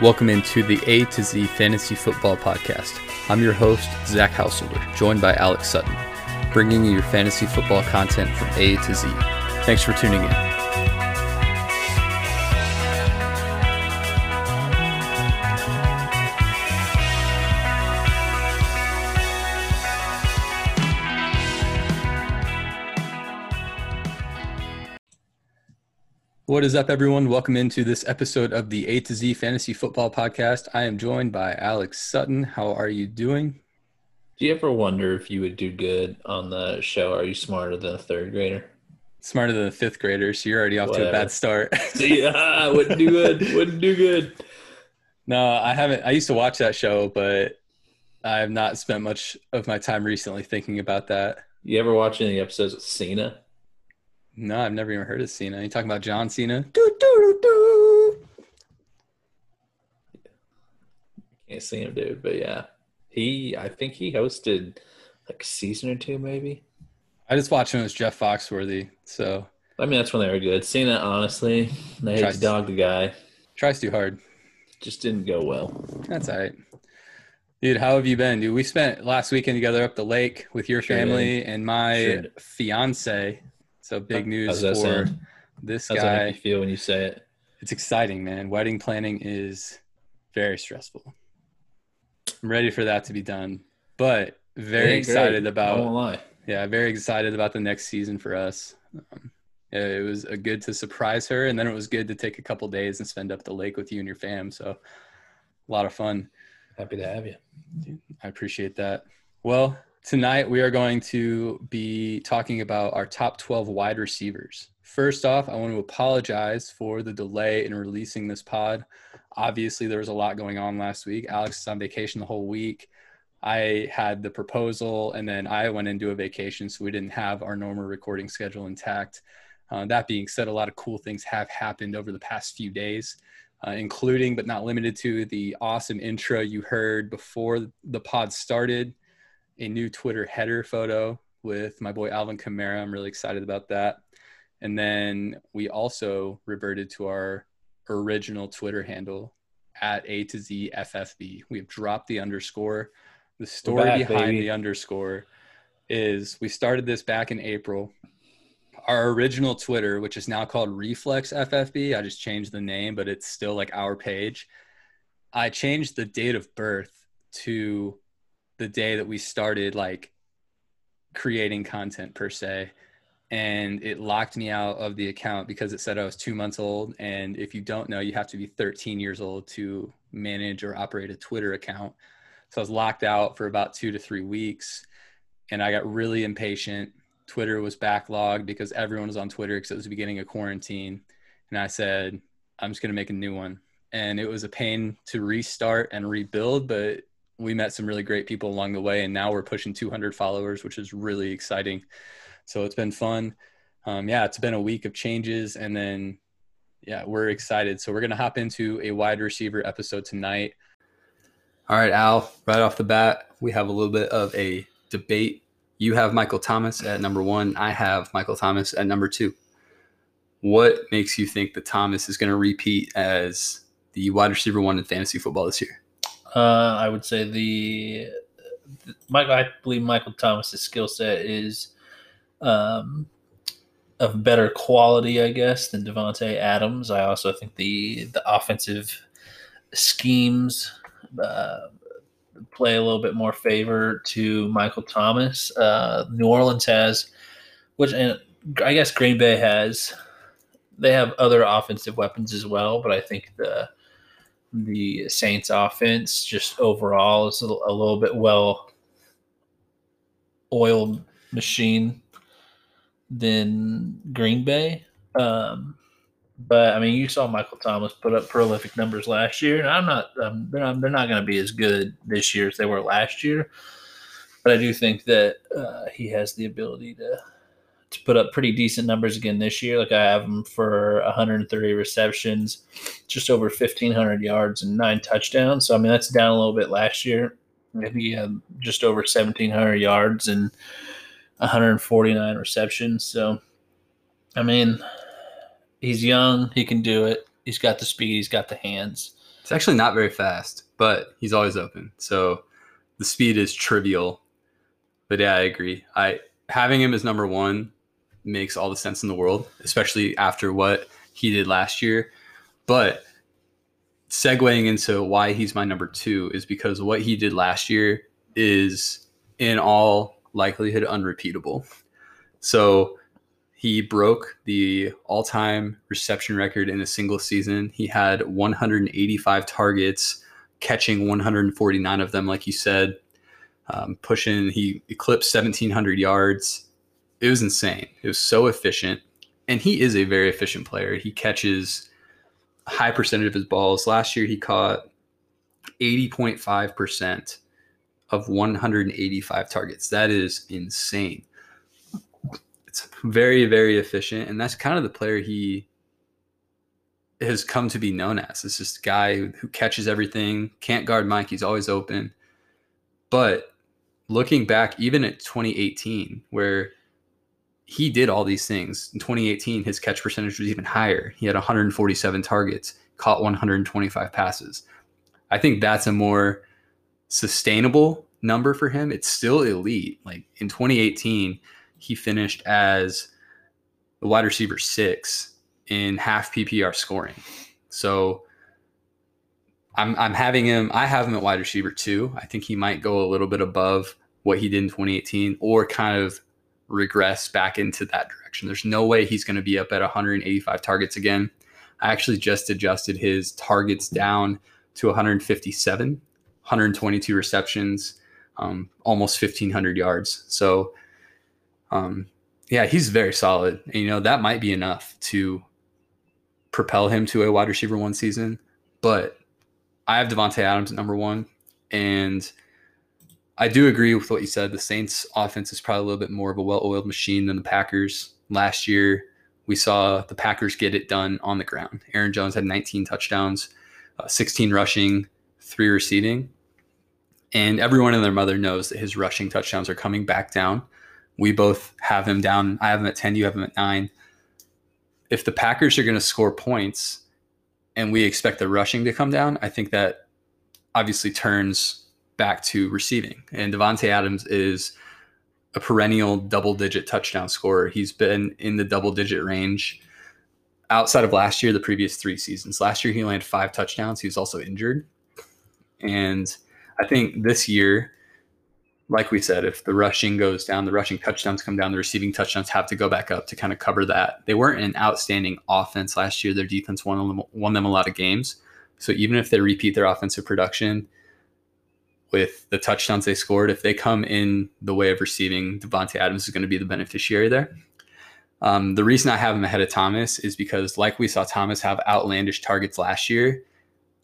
Welcome into the A to Z Fantasy Football Podcast. I'm your host, Zack Householder, joined by Alex Sutton, bringing you your fantasy football content from A to Z. Thanks for tuning in. What is up, everyone? Welcome into this episode of the A to Z Fantasy Football Podcast. I am joined by Alex Sutton. How are you doing? Do you ever wonder if you would do good on the show? Are you smarter than a third grader? Smarter than a fifth grader, so you're already off Whatever. to a bad start. See, ah, wouldn't do good. Wouldn't do good. No, I haven't. I used to watch that show, but I have not spent much of my time recently thinking about that. You ever watch any episodes with Cena? No, I've never even heard of Cena. You talking about John Cena? Do, do, do, do. Can't see him, dude. But yeah, he. I think he hosted like a season or two, maybe. I just watched him as Jeff Foxworthy. So I mean, that's when they were good. Cena, honestly, they hate to dog the guy. Tries too hard. Just didn't go well. That's all right. Dude, how have you been? Dude, we spent last weekend together up the lake with your family sure and my sure. fiance so big news for sound? this How's guy. That make you feel when you say it? It's exciting, man. Wedding planning is very stressful. I'm ready for that to be done, but very excited great. about. I won't lie. Yeah, very excited about the next season for us. Um, it was a good to surprise her, and then it was good to take a couple days and spend up the lake with you and your fam. So, a lot of fun. Happy to have you. I appreciate that. Well, Tonight, we are going to be talking about our top 12 wide receivers. First off, I want to apologize for the delay in releasing this pod. Obviously, there was a lot going on last week. Alex is on vacation the whole week. I had the proposal, and then I went into a vacation, so we didn't have our normal recording schedule intact. Uh, that being said, a lot of cool things have happened over the past few days, uh, including but not limited to the awesome intro you heard before the pod started a new Twitter header photo with my boy Alvin Kamara. I'm really excited about that. And then we also reverted to our original Twitter handle at A to Z FFB. We have dropped the underscore. The story back, behind baby. the underscore is we started this back in April. Our original Twitter, which is now called Reflex FFB, I just changed the name, but it's still like our page. I changed the date of birth to the day that we started like creating content per se and it locked me out of the account because it said I was two months old. And if you don't know, you have to be 13 years old to manage or operate a Twitter account. So I was locked out for about two to three weeks and I got really impatient. Twitter was backlogged because everyone was on Twitter because it was the beginning of quarantine. And I said, I'm just going to make a new one. And it was a pain to restart and rebuild, but we met some really great people along the way, and now we're pushing 200 followers, which is really exciting. So it's been fun. Um, yeah, it's been a week of changes, and then yeah, we're excited. So we're gonna hop into a wide receiver episode tonight. All right, Al. Right off the bat, we have a little bit of a debate. You have Michael Thomas at number one. I have Michael Thomas at number two. What makes you think that Thomas is going to repeat as the wide receiver one in fantasy football this year? Uh, I would say the, the Michael. I believe Michael Thomas's skill set is um, of better quality, I guess, than Davante Adams. I also think the the offensive schemes uh, play a little bit more favor to Michael Thomas. Uh, New Orleans has, which and I guess Green Bay has. They have other offensive weapons as well, but I think the the Saints offense just overall is a, a little bit well oiled machine than Green Bay. Um, but I mean, you saw Michael Thomas put up prolific numbers last year, and I'm not. Um, they're not. They're not going to be as good this year as they were last year. But I do think that uh, he has the ability to to put up pretty decent numbers again this year. Like I have him for 130 receptions, just over 1,500 yards and nine touchdowns. So I mean that's down a little bit last year. Maybe had just over 1,700 yards and 149 receptions. So I mean, he's young. He can do it. He's got the speed. He's got the hands. It's actually not very fast, but he's always open. So the speed is trivial. But yeah, I agree. I having him as number one makes all the sense in the world, especially after what he did last year. But segueing into why he's my number two is because what he did last year is in all likelihood unrepeatable. So he broke the all time reception record in a single season. He had 185 targets, catching 149 of them, like you said, um, pushing, he eclipsed 1,700 yards. It was insane. It was so efficient. And he is a very efficient player. He catches a high percentage of his balls. Last year, he caught 80.5% of 185 targets. That is insane. It's very, very efficient. And that's kind of the player he has come to be known as. It's this guy who catches everything, can't guard Mike. He's always open. But looking back, even at 2018, where he did all these things, in 2018, his catch percentage was even higher. He had 147 targets, caught 125 passes. I think that's a more sustainable number for him. It's still elite. Like in 2018, he finished as the wide receiver six in half PPR scoring. So I'm I'm having him. I have him at wide receiver two. I think he might go a little bit above what he did in 2018, or kind of regress back into that direction. There's no way he's going to be up at 185 targets again. I actually just adjusted his targets down to 157, 122 receptions, um, almost 1,500 yards. So, um, yeah, he's very solid. And, you know, that might be enough to propel him to a wide receiver one season. But I have Davante Adams at number one. And I do agree with what you said. The Saints offense is probably a little bit more of a well oiled machine than the Packers. Last year, we saw the Packers get it done on the ground. Aaron Jones had 19 touchdowns, uh, 16 rushing, three receiving. And everyone and their mother knows that his rushing touchdowns are coming back down. We both have him down. I have him at 10, you have him at nine. If the Packers are going to score points and we expect the rushing to come down, I think that obviously turns back to receiving. And Davante Adams is a perennial double digit touchdown scorer. He's been in the double digit range outside of last year, the previous three seasons. Last year, he only had five touchdowns. He was also injured. And I think this year, like we said, if the rushing goes down, the rushing touchdowns come down, the receiving touchdowns have to go back up to kind of cover that. They weren't an outstanding offense last year. Their defense won them, won them a lot of games. So even if they repeat their offensive production with the touchdowns they scored, if they come in the way of receiving, Davante Adams is going to be the beneficiary there. Um, the reason I have him ahead of Thomas is because, like we saw Thomas have outlandish targets last year,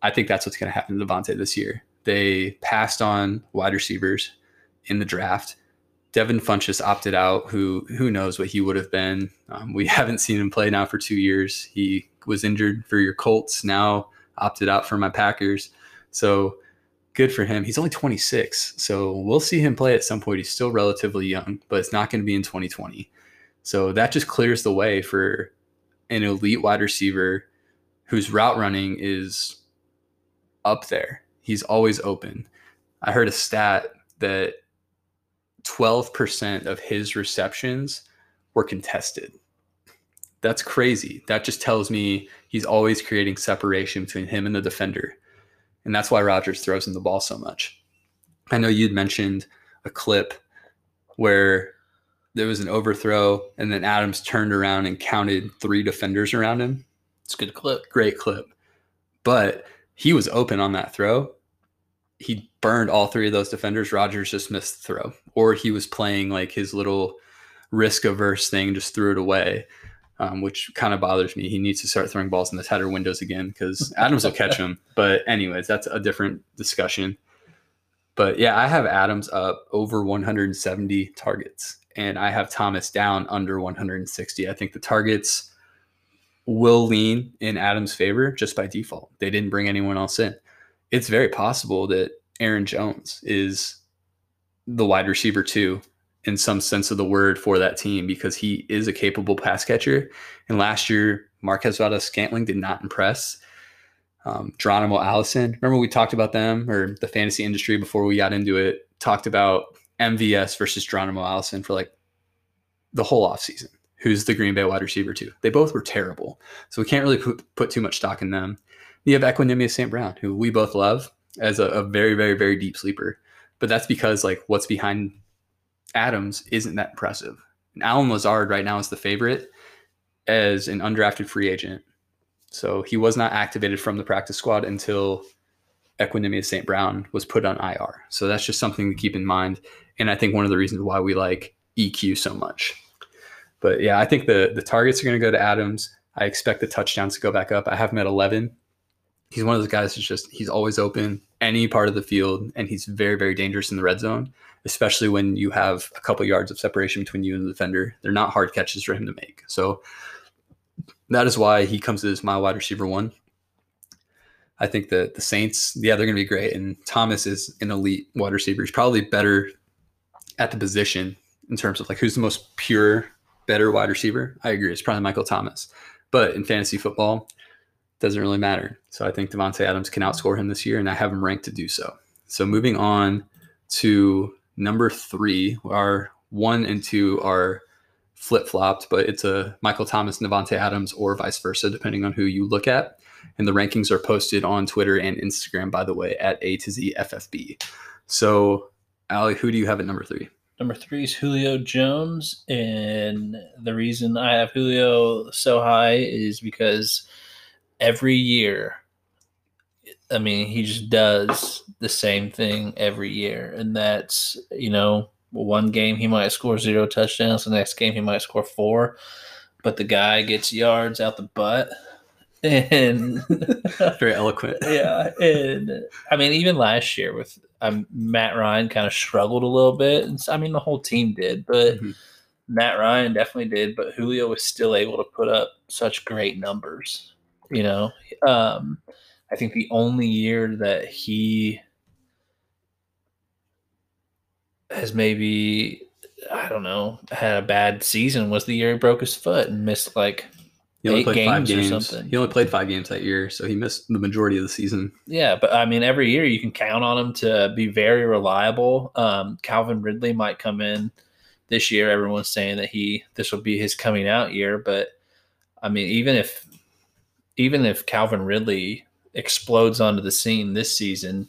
I think that's what's going to happen to Davante this year. They passed on wide receivers in the draft. Devin Funchess opted out. Who who knows what he would have been? Um, we haven't seen him play now for two years. He was injured for your Colts. Now opted out for my Packers. So good for him. He's only 26, so we'll see him play at some point. He's still relatively young, but it's not going to be in 2020. So that just clears the way for an elite wide receiver whose route running is up there he's always open. I heard a stat that 12% of his receptions were contested. That's crazy. That just tells me he's always creating separation between him and the defender. And that's why Rodgers throws him the ball so much. I know you'd mentioned a clip where there was an overthrow and then Adams turned around and counted three defenders around him. It's a good clip. Great clip. But he was open on that throw. He burned all three of those defenders. Rodgers just missed the throw, or he was playing like his little risk averse thing, just threw it away, um, which kind of bothers me. He needs to start throwing balls in the tighter windows again because Adams will catch him. But, anyways, that's a different discussion. But yeah, I have Adams up over 170 targets, and I have Thomas down under 160. I think the targets will lean in Adams' favor just by default. They didn't bring anyone else in. It's very possible that Aaron Jones is the wide receiver too, in some sense of the word for that team because he is a capable pass catcher. And last year, Marquez Valdes Scantling did not impress. um, Geronimo Allison. Remember we talked about them or the fantasy industry before we got into it, talked about MVS versus Geronimo Allison for like the whole offseason. Who's the Green Bay wide receiver too? They both were terrible. So we can't really put, put too much stock in them. You have Equanimeous St. Brown, who we both love as a, a very, very, very deep sleeper. But that's because like what's behind Adams isn't that impressive. And Allen Lazard right now is the favorite as an undrafted free agent. So he was not activated from the practice squad until Equanimeous St. Brown was put on IR. So that's just something to keep in mind. And I think one of the reasons why we like EQ so much. But yeah, I think the the targets are going to go to Adams. I expect the touchdowns to go back up. I have him at 11. He's one of those guys who's just he's always open any part of the field, and he's very very dangerous in the red zone, especially when you have a couple yards of separation between you and the defender. They're not hard catches for him to make. So that is why he comes as my wide receiver one. I think that the Saints, yeah, they're going to be great. And Thomas is an elite wide receiver. He's probably better at the position in terms of like who's the most pure, better wide receiver. I agree. It's probably Michael Thomas. But in fantasy football, it doesn't really matter. So I think Davante Adams can outscore him this year, and I have him ranked to do so. So moving on to number three, our one and two are flip flopped, but it's a Michael Thomas, Davante Adams, or vice versa, depending on who you look at. And the rankings are posted on Twitter and Instagram, by the way, at A to Z FFB. So, Ali, who do you have at number three? Number three is Julio Jones. And the reason I have Julio so high is because every year, I mean, he just does the same thing every year. And that's, you know, one game he might score zero touchdowns, the next game he might score four, but the guy gets yards out the butt. And very eloquent. yeah. And I mean, even last year with um, Matt Ryan kind of struggled a little bit. And, I mean, the whole team did, but mm-hmm. Matt Ryan definitely did. But Julio was still able to put up such great numbers. You know, um, I think the only year that he has maybe I don't know had a bad season was the year he broke his foot and missed like he only played five games. Or something. He only played five games that year, so he missed the majority of the season. Yeah, but I mean, every year you can count on him to be very reliable. Um, Calvin Ridley might come in this year. Everyone's saying that he this will be his coming out year, but I mean, even if even if Calvin Ridley explodes onto the scene this season,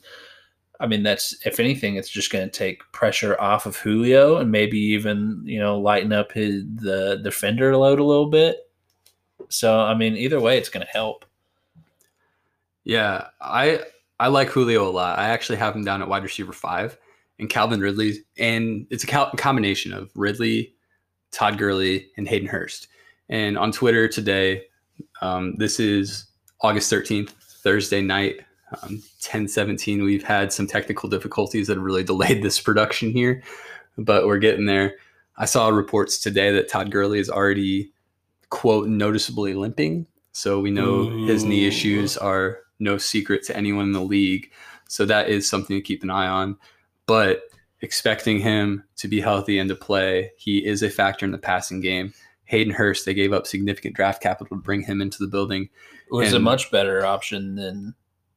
I mean, that's if anything, it's just going to take pressure off of Julio and maybe even you know lighten up his the defender load a little bit. So I mean, either way, it's going to help. Yeah, I I like Julio a lot. I actually have him down at wide receiver five, and Calvin Ridley, and it's a combination of Ridley, Todd Gurley, and Hayden Hurst. And on Twitter today, um, this is August thirteenth, Thursday night, um, ten seventeen. We've had some technical difficulties that have really delayed this production here, but we're getting there. I saw reports today that Todd Gurley is already quote noticeably limping. So we know Ooh. his knee issues are no secret to anyone in the league. So that is something to keep an eye on. But expecting him to be healthy and to play, he is a factor in the passing game. Hayden Hurst, they gave up significant draft capital to bring him into the building. Was a much better option than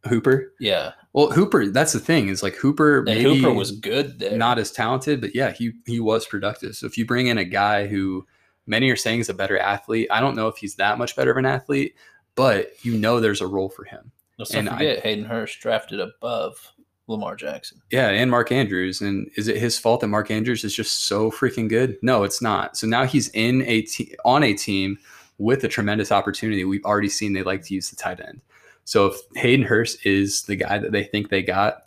Hooper. Yeah. Well, Hooper, that's the thing is like Hooper. And Hooper was good there. Not as talented, but yeah, he he was productive. So if you bring in a guy who many are saying is a better athlete. I don't know if he's that much better of an athlete, but you know there's a role for him. Let's and not forget I, Hayden Hurst drafted above Lamar Jackson. Yeah, and Mark Andrews. And is it his fault that Mark Andrews is just so freaking good? No, it's not. So now he's in a te- on a team with a tremendous opportunity. We've already seen they like to use the tight end. So if Hayden Hurst is the guy that they think they got,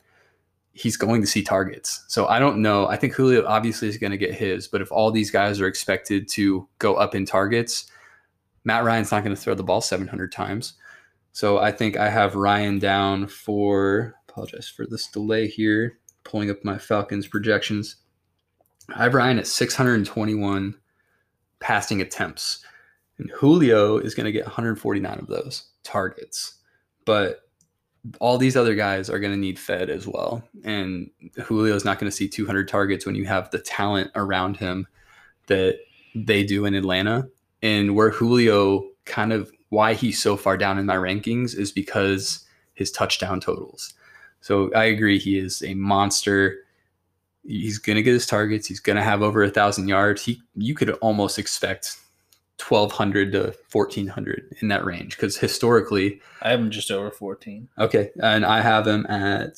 he's going to see targets. So I don't know. I think Julio obviously is going to get his, but if all these guys are expected to go up in targets, Matt Ryan's not going to throw the ball 700 times. So I think I have Ryan down for apologize for this delay here, pulling up my Falcons projections. I have Ryan at 621 passing attempts. And Julio is going to get 149 of those targets. But all these other guys are going to need fed as well. And Julio is not going to see 200 targets when you have the talent around him that they do in Atlanta. And where Julio kind of why he's so far down in my rankings is because his touchdown totals. So I agree, he is a monster. He's gonna get his targets. He's gonna have over a thousand yards. He you could almost expect 1200 to 1400 in that range because historically I have him just over 14. okay and i have him at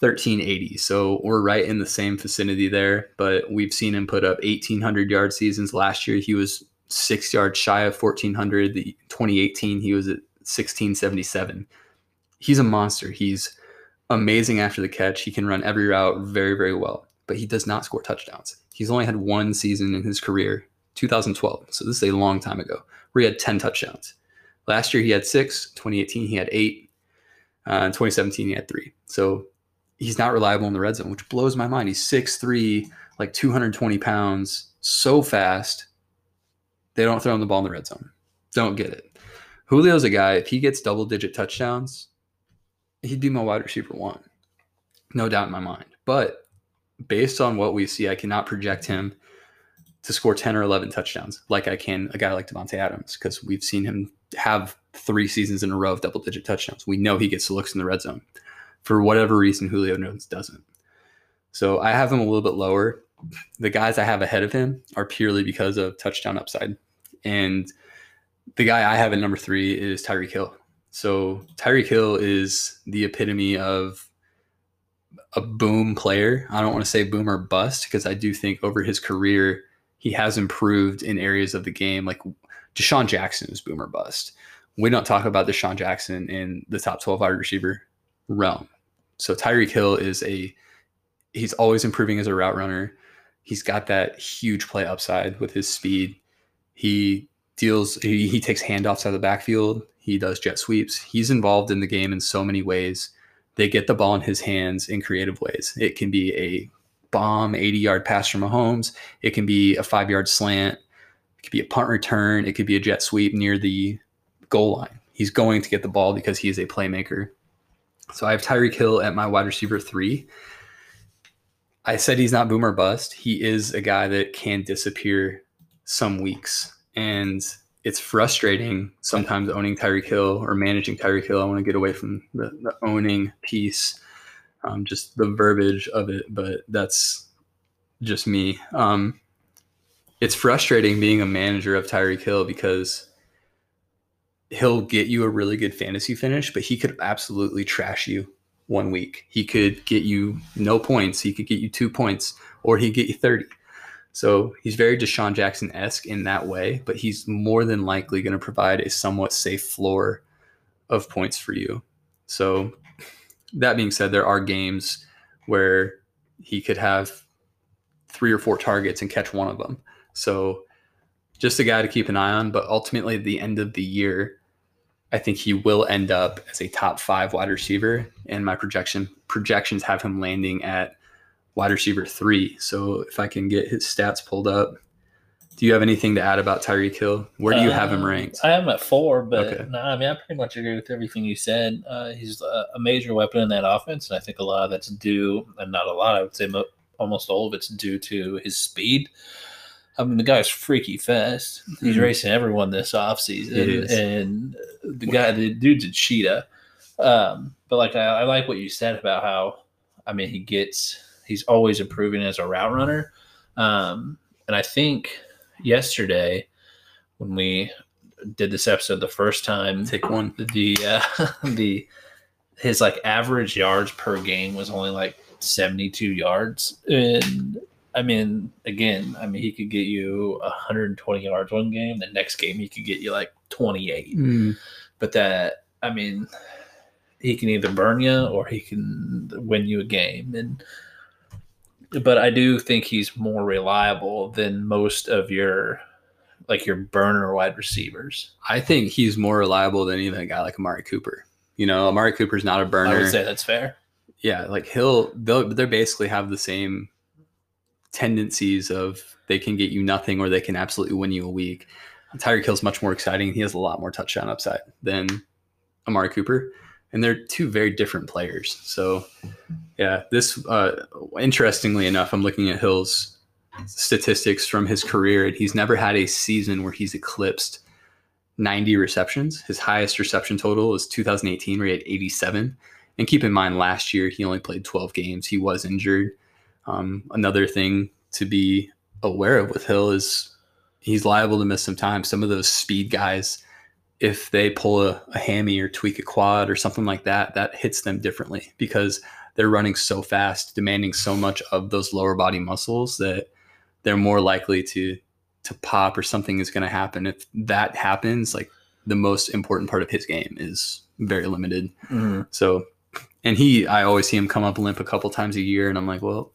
1380 so we're right in the same vicinity there but we've seen him put up 1800 yard seasons. Last year he was six yards shy of 1400 the 2018 he was at 1677 he's a monster. He's amazing after the catch. He can run every route very very well but he does not score touchdowns. He's only had one season in his career 2012. So this is a long time ago, where he had 10 touchdowns. Last year he had six. 2018 he had eight. Uh, in 2017 he had three. So he's not reliable in the red zone, which blows my mind. He's 6'3", like 220 pounds, so fast. They don't throw him the ball in the red zone. Don't get it. Julio's a guy, if he gets double digit touchdowns, he'd be my wide receiver one. No doubt in my mind. But based on what we see, I cannot project him to score 10 or 11 touchdowns like I can a guy like Davante Adams because we've seen him have three seasons in a row of double digit touchdowns. We know he gets the looks in the red zone. For whatever reason, Julio Jones doesn't. So I have him a little bit lower. The guys I have ahead of him are purely because of touchdown upside. And the guy I have at number three is Tyreek Hill. So Tyreek Hill is the epitome of a boom player. I don't want to say boom or bust because I do think over his career, he has improved in areas of the game. Like DeSean Jackson is boomer bust. We don't talk about DeSean Jackson in the top 12 wide receiver realm. So Tyreek Hill is a he's always improving as a route runner. He's got that huge play upside with his speed. He deals he, he takes handoffs out of the backfield. He does jet sweeps. He's involved in the game in so many ways. They get the ball in his hands in creative ways. It can be a bomb 80 yard pass from Mahomes. It can be a five yard slant. It could be a punt return. It could be a jet sweep near the goal line. He's going to get the ball because he is a playmaker. So I have Tyreek Hill at my wide receiver three. I said he's not boomer bust. He is a guy that can disappear some weeks. And it's frustrating sometimes owning Tyreek Hill or managing Tyreek Hill. I want to get away from the, the owning piece um, just the verbiage of it, but that's just me. Um, it's frustrating being a manager of Tyreek Hill because he'll get you a really good fantasy finish, but he could absolutely trash you one week. He could get you no points. He could get you two points, or he'd get you 30. So he's very DeSean Jackson esque in that way, but he's more than likely going to provide a somewhat safe floor of points for you. So that being said, there are games where he could have three or four targets and catch one of them. So just a guy to keep an eye on. But ultimately, at the end of the year, I think he will end up as a top five wide receiver. And my projection projections have him landing at wide receiver three. So if I can get his stats pulled up, do you have anything to add about Tyreek Hill? Where do you have him uh, ranked? I have him at four, but okay. no, I mean I pretty much agree with everything you said. Uh, he's a, a, major weapon in that offense, and I think a lot of that's due, and not a lot, I would say mo- almost all of it's due to his speed. I mean, the guy's freaky fast. He's mm-hmm. racing everyone this offseason, and the guy, the dude's a cheetah. Um, but like, I, I like what you said about how, I mean, he gets, he's always improving as a route runner. Um, and I think yesterday when we did this episode the first time. Take one. The uh, the his like average yards per game was only like 72 yards and I mean, again, I mean, he could get you 120 yards one game. The next game, he could get you like 28. Mm. But that, I mean, he can either burn you or he can win you a game. And but I do think he's more reliable than most of your like your burner wide receivers. I think he's more reliable than even a guy like Amari Cooper. You know, Amari Cooper's not a burner. I would say that's fair. Yeah, like he'll they'll they basically have the same tendencies of they can get you nothing or they can absolutely win you a week. Tyreek Hill's much more exciting. He has a lot more touchdown upside than Amari Cooper and they're two very different players. So, yeah, this uh, interestingly enough, I'm looking at Hill's statistics from his career, and he's never had a season where he's eclipsed 90 receptions. His highest reception total is 2018, where he had 87. And keep in mind, last year he only played 12 games. He was injured. Um, another thing to be aware of with Hill is he's liable to miss some time. Some of those speed guys, if they pull a, a hammy or tweak a quad or something like that, that hits them differently because they're running so fast, demanding so much of those lower body muscles that they're more likely to to pop or something is going to happen. If that happens, like the most important part of his game is very limited. Mhm. So, and he, I always see him come up limp a couple times a year, and I'm like, well,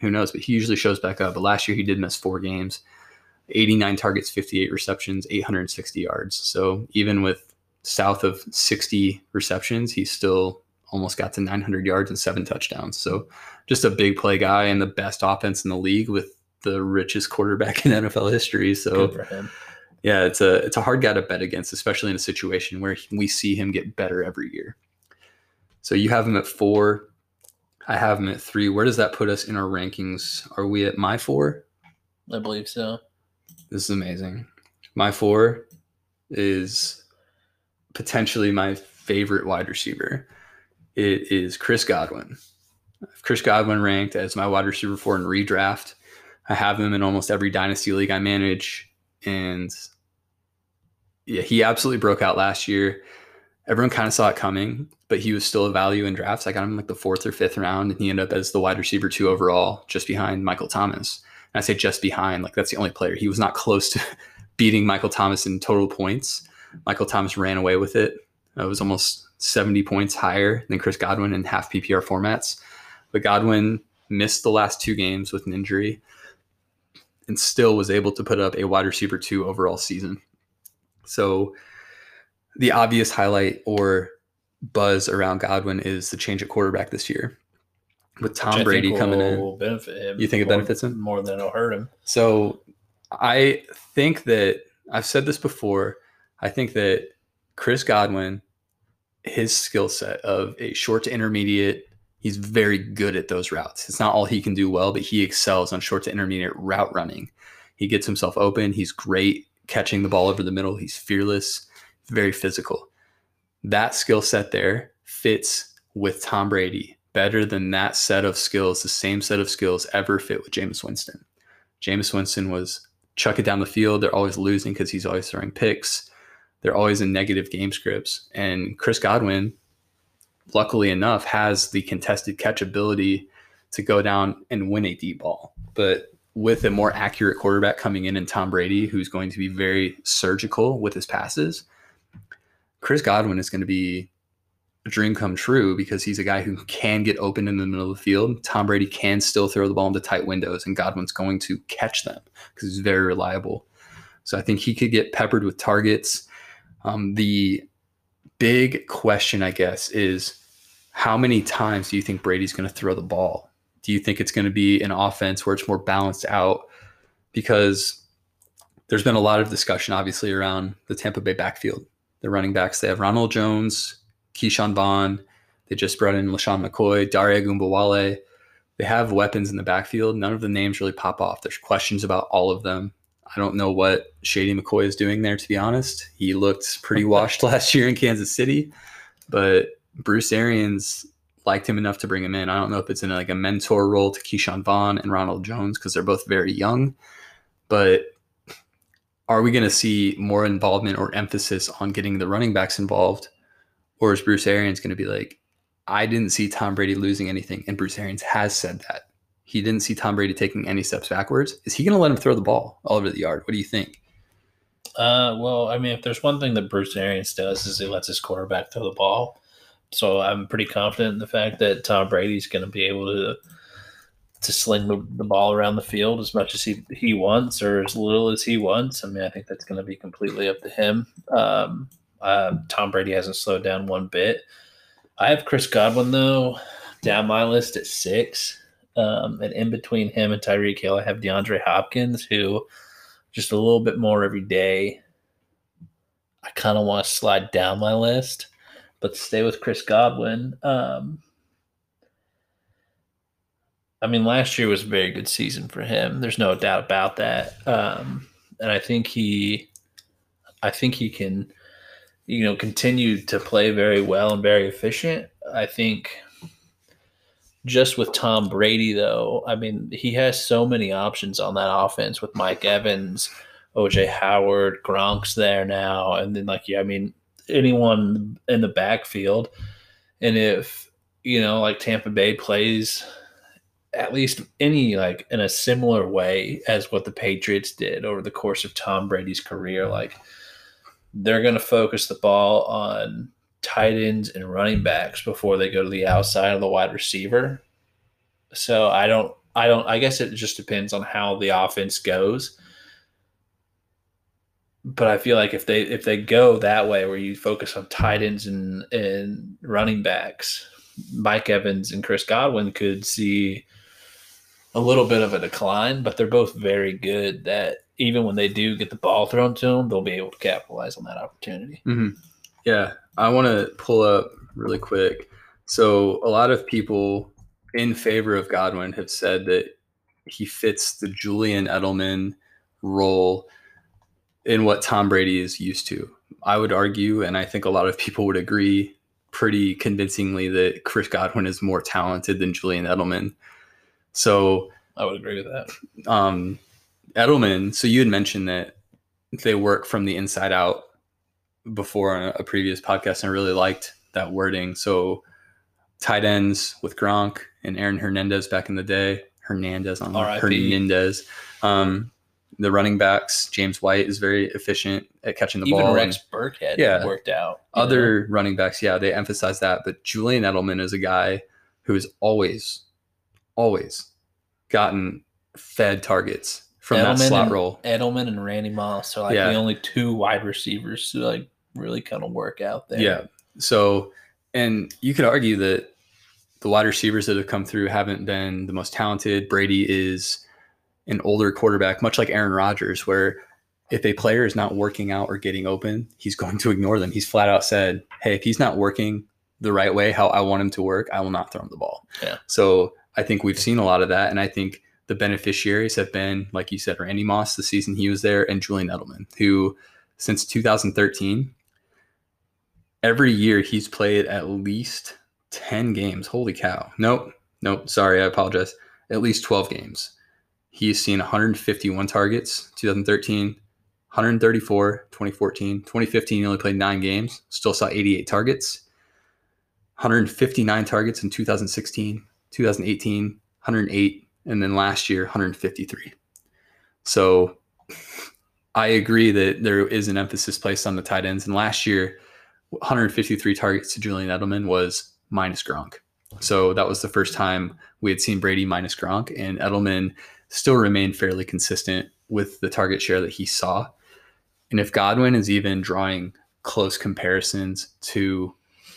who knows? But he usually shows back up. But last year he did miss four games, 89 targets, 58 receptions, 860 yards. So even with south of 60 receptions, he still almost got to 900 yards and seven touchdowns. So just a big play guy and the best offense in the league with the richest quarterback in NFL history. So Good for him. yeah, it's a it's a hard guy to bet against, especially in a situation where we see him get better every year. So you have him at four. I have him at three. Where does that put us in our rankings? Are we at my four? I believe so. This is amazing. My four is potentially my favorite wide receiver. It is Chris Godwin. Chris Godwin ranked as my wide receiver four in redraft. I have him in almost every dynasty league I manage. And yeah, he absolutely broke out last year. Everyone kind of saw it coming, but he was still a value in drafts. I got him like the fourth or fifth round, and he ended up as the wide receiver two overall, just behind Michael Thomas. And I say just behind, like that's the only player. He was not close to beating Michael Thomas in total points. Michael Thomas ran away with it. It was almost 70 points higher than Chris Godwin in half PPR formats. But Godwin missed the last two games with an injury and still was able to put up a wide receiver two overall season. So the obvious highlight or buzz around Godwin is the change at quarterback this year. With Tom Brady coming in. benefit him. You think it benefits him? more than it'll hurt him? So I think that I've said this before. I think that Chris Godwin, his skill set of a short to intermediate, he's very good at those routes. It's not all he can do well, but he excels on short to intermediate route running. He gets himself open. He's great catching the ball over the middle. He's fearless, very physical. That skill set there fits with Tom Brady better than that set of skills, the same set of skills ever fit with Jameis Winston. Jameis Winston was chuck it down the field. They're always losing because he's always throwing picks. They're always in negative game scripts. And Chris Godwin, luckily enough, has the contested catch ability to go down and win a deep ball. But with a more accurate quarterback coming in and Tom Brady, who's going to be very surgical with his passes, Chris Godwin is going to be a dream come true because he's a guy who can get open in the middle of the field. Tom Brady can still throw the ball into tight windows, and Godwin's going to catch them because he's very reliable. So I think he could get peppered with targets. Um, the big question, I guess, is how many times do you think Brady's going to throw the ball? Do you think it's going to be an offense where it's more balanced out? Because there's been a lot of discussion, obviously, around the Tampa Bay backfield. The running backs, they have Ronald Jones, Ke'Shawn Vaughn. They just brought in LeSean McCoy, Dare Ogunbowale. They have weapons in the backfield. None of the names really pop off. There's questions about all of them. I don't know what Shady McCoy is doing there, to be honest. He looked pretty washed last year in Kansas City, but Bruce Arians liked him enough to bring him in. I don't know if it's in like a mentor role to Ke'Shawn Vaughn and Ronald Jones because they're both very young, but are we going to see more involvement or emphasis on getting the running backs involved? Or is Bruce Arians going to be like, I didn't see Tom Brady losing anything? And Bruce Arians has said that. He didn't see Tom Brady taking any steps backwards. Is he going to let him throw the ball all over the yard? What do you think? Uh, well, I mean, if there's one thing that Bruce Arians does is he lets his quarterback throw the ball. So I'm pretty confident in the fact that Tom Brady's going to be able to to sling the, ball around the field as much as he, he wants or as little as he wants. I mean, I think that's going to be completely up to him. Um, uh, Tom Brady hasn't slowed down one bit. I have Chris Godwin though down my list at six, um, and in between him and Tyreek Hill, I have DeAndre Hopkins, who just a little bit more every day. I kind of want to slide down my list, but stay with Chris Godwin. Um, I mean, last year was a very good season for him. There's no doubt about that. Um, and I think he I think he can, you know, continue to play very well and very efficient. I think just with Tom Brady, though, I mean, he has so many options on that offense with Mike Evans, OJ Howard, Gronk's there now, and then like yeah, I mean, anyone in the backfield, and if you know, like Tampa Bay plays at least any like in a similar way as what the Patriots did over the course of Tom Brady's career, like they're going to focus the ball on tight ends and running backs before they go to the outside of the wide receiver. So I don't I don't I guess it just depends on how the offense goes. But I feel like if they if they go that way where you focus on tight ends and, and running backs, Mike Evans and Chris Godwin could see a little bit of a decline, but they're both very good that even when they do get the ball thrown to them, they'll be able to capitalize on that opportunity. Mm-hmm. Yeah, I want to pull up really quick. So a lot of people in favor of Godwin have said that he fits the Julian Edelman role in what Tom Brady is used to. I would argue, and I think a lot of people would agree pretty convincingly, that Chris Godwin is more talented than Julian Edelman. So I would agree with that. Um, Edelman, so you had mentioned that they work from the inside out before on a previous podcast, and I really liked that wording. So tight ends with Gronk and Aaron Hernandez back in the day. Hernandez on the Hernandez. Um, the running backs, James White is very efficient at catching the Even ball. Rex Burkhead yeah, worked out. Other know? running backs, yeah, they emphasize that. But Julian Edelman is a guy who has always, always gotten fed targets from Edelman that slot and, role. Edelman and Randy Moss are like yeah. the only two wide receivers who like really kind of work out there. Yeah. So, and you could argue that the wide receivers that have come through haven't been the most talented. Brady is an older quarterback, much like Aaron Rodgers, where if a player is not working out or getting open, he's going to ignore them. He's flat out said, Hey, if he's not working the right way, how I want him to work, I will not throw him the ball. Yeah. So I think we've seen a lot of that. And I think the beneficiaries have been, like you said, Randy Moss, the season he was there, and Julian Edelman, who since 2013, every year he's played at least 10 games. Holy cow. Nope. Nope. Sorry. I apologize. At least 12 games. He's seen 151 targets, 2013, 134, 2014. 2015, he only played nine games, still saw 88 targets. 159 targets in 2016, 2018, 108, and then last year, 153. So I agree that there is an emphasis placed on the tight ends. And last year, 153 targets to Julian Edelman was minus Gronk. So that was the first time we had seen Brady minus Gronk, and Edelman still remained fairly consistent with the target share that he saw. And if Godwin is even drawing close comparisons to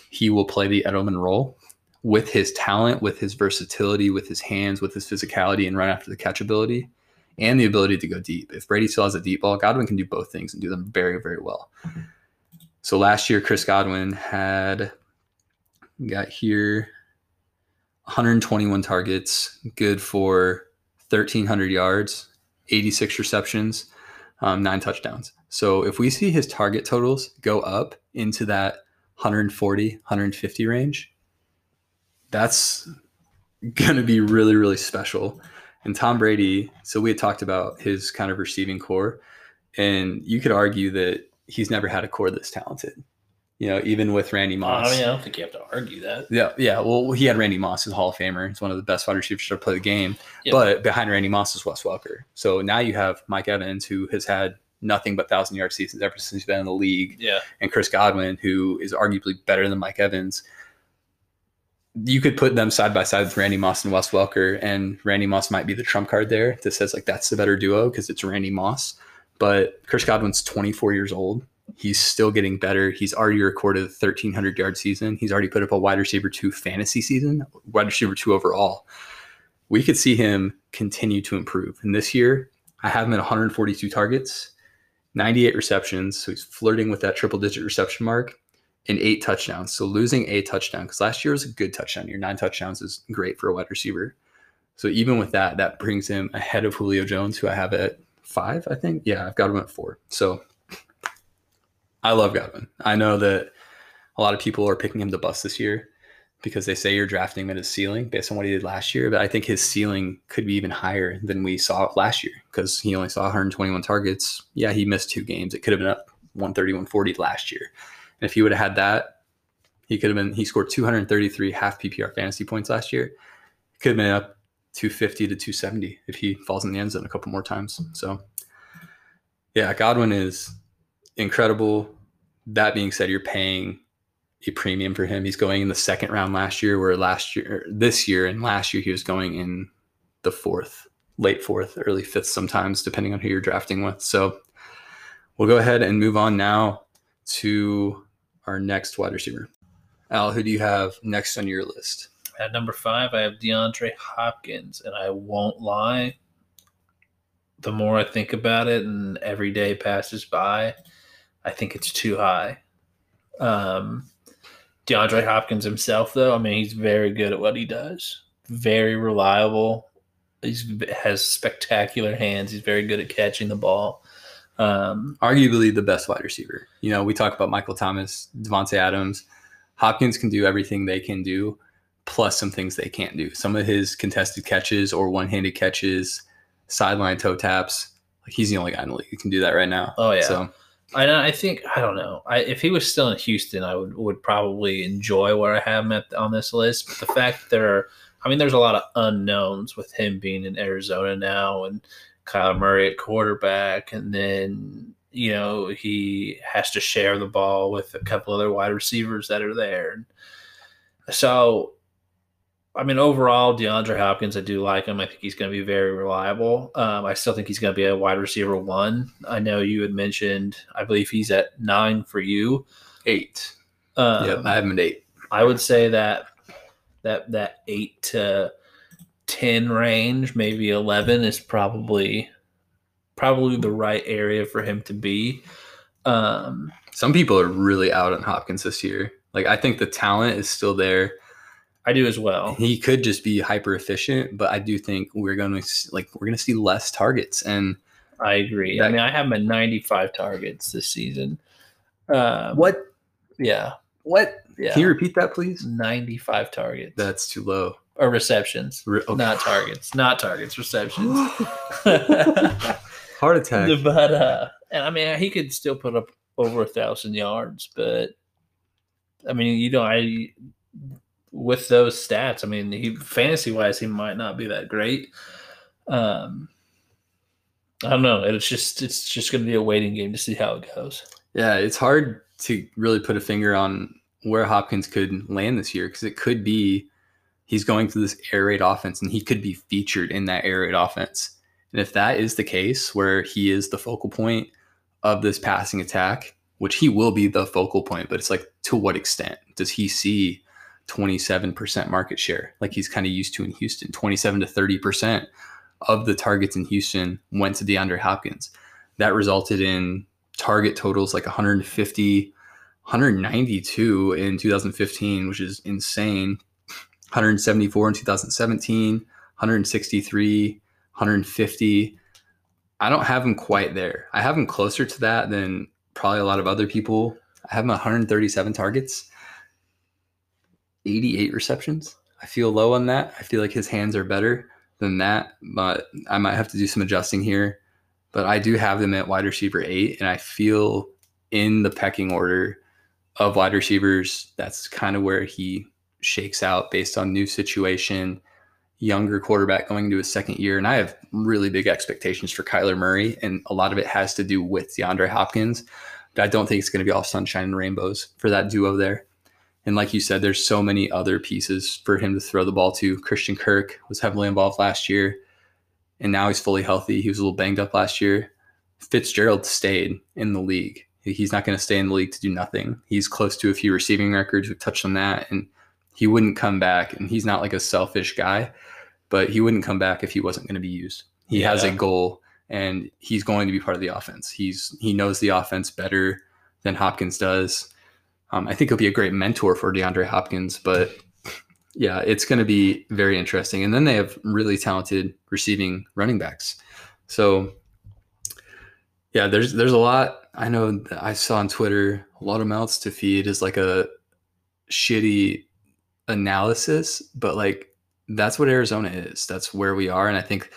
he will play the Edelman role with his talent, with his versatility, with his hands, with his physicality and run after the catch ability, and the ability to go deep. If Brady still has a deep ball, Godwin can do both things and do them very, very well. So last year, Chris Godwin had got here 121 targets, good for 1,300 yards, 86 receptions, um, nine touchdowns. So if we see his target totals go up into that 140, 150 range, that's going to be really, really special. And Tom Brady, so we had talked about his kind of receiving corps, and you could argue that he's never had a corps this talented. You know, even with Randy Moss. I mean, I don't think you have to argue that. Yeah, yeah. Well, he had Randy Moss as a Hall of Famer. He's one of the best wide receivers to play the game. Yep. But behind Randy Moss is Wes Welker. So now you have Mike Evans, who has had nothing but thousand yard seasons ever since he's been in the league. Yeah. And Chris Godwin, who is arguably better than Mike Evans. You could put them side by side with Randy Moss and Wes Welker, and Randy Moss might be the trump card there that says like that's the better duo because it's Randy Moss. But Chris Godwin's 24 years old. He's still getting better. He's already recorded a 1,300 yard season. He's already put up a wide receiver two fantasy season, wide receiver two overall. We could see him continue to improve. And this year, I have him at 142 targets, 98 receptions. So he's flirting with that triple digit reception mark and eight touchdowns. So losing a touchdown, because last year was a good touchdown year. Nine touchdowns is great for a wide receiver. So even with that, that brings him ahead of Julio Jones, who I have at five, I think. Yeah, I've got him at four. So I love Godwin. I know that a lot of people are picking him to bust this year because they say you're drafting him at his ceiling based on what he did last year. But I think his ceiling could be even higher than we saw last year because he only saw 121 targets. Yeah, he missed two games. It could have been up 130, 140 last year. And if he would have had that, he could have been, he scored 233 half PPR fantasy points last year. Could have been up 250 to 270 if he falls in the end zone a couple more times. Mm-hmm. So, yeah, Godwin is incredible. That being said, you're paying a premium for him. He's going in the second round last year, where last year, this year, and last year he was going in the fourth, late fourth, early fifth, sometimes, depending on who you're drafting with. So we'll go ahead and move on now to our next wide receiver. Al, who do you have next on your list? At number five, I have DeAndre Hopkins, and I won't lie. The more I think about it, and every day passes by, I think it's too high. Um, DeAndre Hopkins himself, though, I mean, he's very good at what he does. Very reliable. He has spectacular hands. He's very good at catching the ball. Um, Arguably the best wide receiver. You know, we talk about Michael Thomas, Davante Adams. Hopkins can do everything they can do, plus some things they can't do. Some of his contested catches or one-handed catches, sideline toe taps. Like he's the only guy in the league who can do that right now. Oh yeah. So I I think I don't know. I, if he was still in Houston, I would would probably enjoy where I have him at, on this list. But the fact that there are, I mean, there's a lot of unknowns with him being in Arizona now, and Kyler Murray at quarterback, and then you know he has to share the ball with a couple other wide receivers that are there. So I mean, overall, DeAndre Hopkins, I do like him. I think he's going to be very reliable. Um, I still think he's going to be a wide receiver one. I know you had mentioned, I believe he's at nine for you. eight. Um, yep, I have him at eight. I would say that that that eight to ten range, maybe eleven, is probably probably the right area for him to be. Um, Some people are really out on Hopkins this year. Like I think the talent is still there. I do as well. He could just be hyper efficient, but I do think we're going to like we're going to see less targets and I agree. I mean, I have him at ninety-five targets this season. Um, what Yeah, what yeah. Can you repeat that please? 95 targets That's too low. or receptions, Re- okay. not targets, not targets, receptions. Heart attack. but uh, and I mean, he could still put up over a thousand yards, but I mean, you know, I with those stats, I mean, he fantasy wise, he might not be that great. Um, I don't know. It's just it's just going to be a waiting game to see how it goes. Yeah, it's hard to really put a finger on where Hopkins could land this year because it could be he's going through this air raid offense and he could be featured in that air raid offense. And if that is the case, where he is the focal point of this passing attack, which he will be the focal point, but it's like to what extent does he see 27% market share like he's kind of used to in Houston? 27 to 30% of the targets in Houston went to DeAndre Hopkins. That resulted in target totals like 150, 192 in 2015, which is insane. 174 in 2017, 163, 150. I don't have him quite there. I have him closer to that than probably a lot of other people. I have him 137 targets, 88 receptions. I feel low on that. I feel like his hands are better than that, but I might have to do some adjusting here. But I do have them at wide receiver eight, and I feel in the pecking order of wide receivers, that's kind of where he shakes out based on new situation, younger quarterback going into his second year. And I have really big expectations for Kyler Murray, and a lot of it has to do with DeAndre Hopkins. But I don't think it's going to be all sunshine and rainbows for that duo there. And like you said, there's so many other pieces for him to throw the ball to. Christian Kirk was heavily involved last year, and now he's fully healthy. He was a little banged up last year. Fitzgerald stayed in the league. He's not going to stay in the league to do nothing. He's close to a few receiving records. We've touched on that. And he wouldn't come back. And he's not like a selfish guy, but he wouldn't come back if he wasn't going to be used. He has a goal and he's going to be part of the offense. He's he knows the offense better than Hopkins does. Um, I think he'll be a great mentor for DeAndre Hopkins, but yeah, it's going to be very interesting. And then they have really talented receiving running backs. So Yeah, there's there's a lot. I know I saw on Twitter a lot of mouths to feed is like a shitty analysis, but like that's what Arizona is. That's where we are, and I think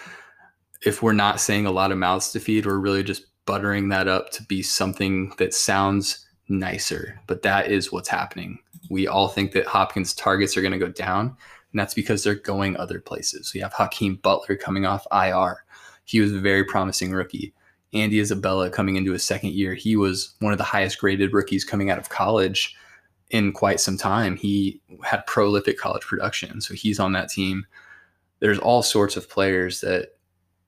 if we're not saying a lot of mouths to feed, we're really just buttering that up to be something that sounds nicer. But that is what's happening. We all think that Hopkins' targets are going to go down, and that's because they're going other places. We have Hakeem Butler coming off IR. He was a very promising rookie. Andy Isabella coming into his second year. He was one of the highest graded rookies coming out of college in quite some time. He had prolific college production, so he's on that team. There's all sorts of players that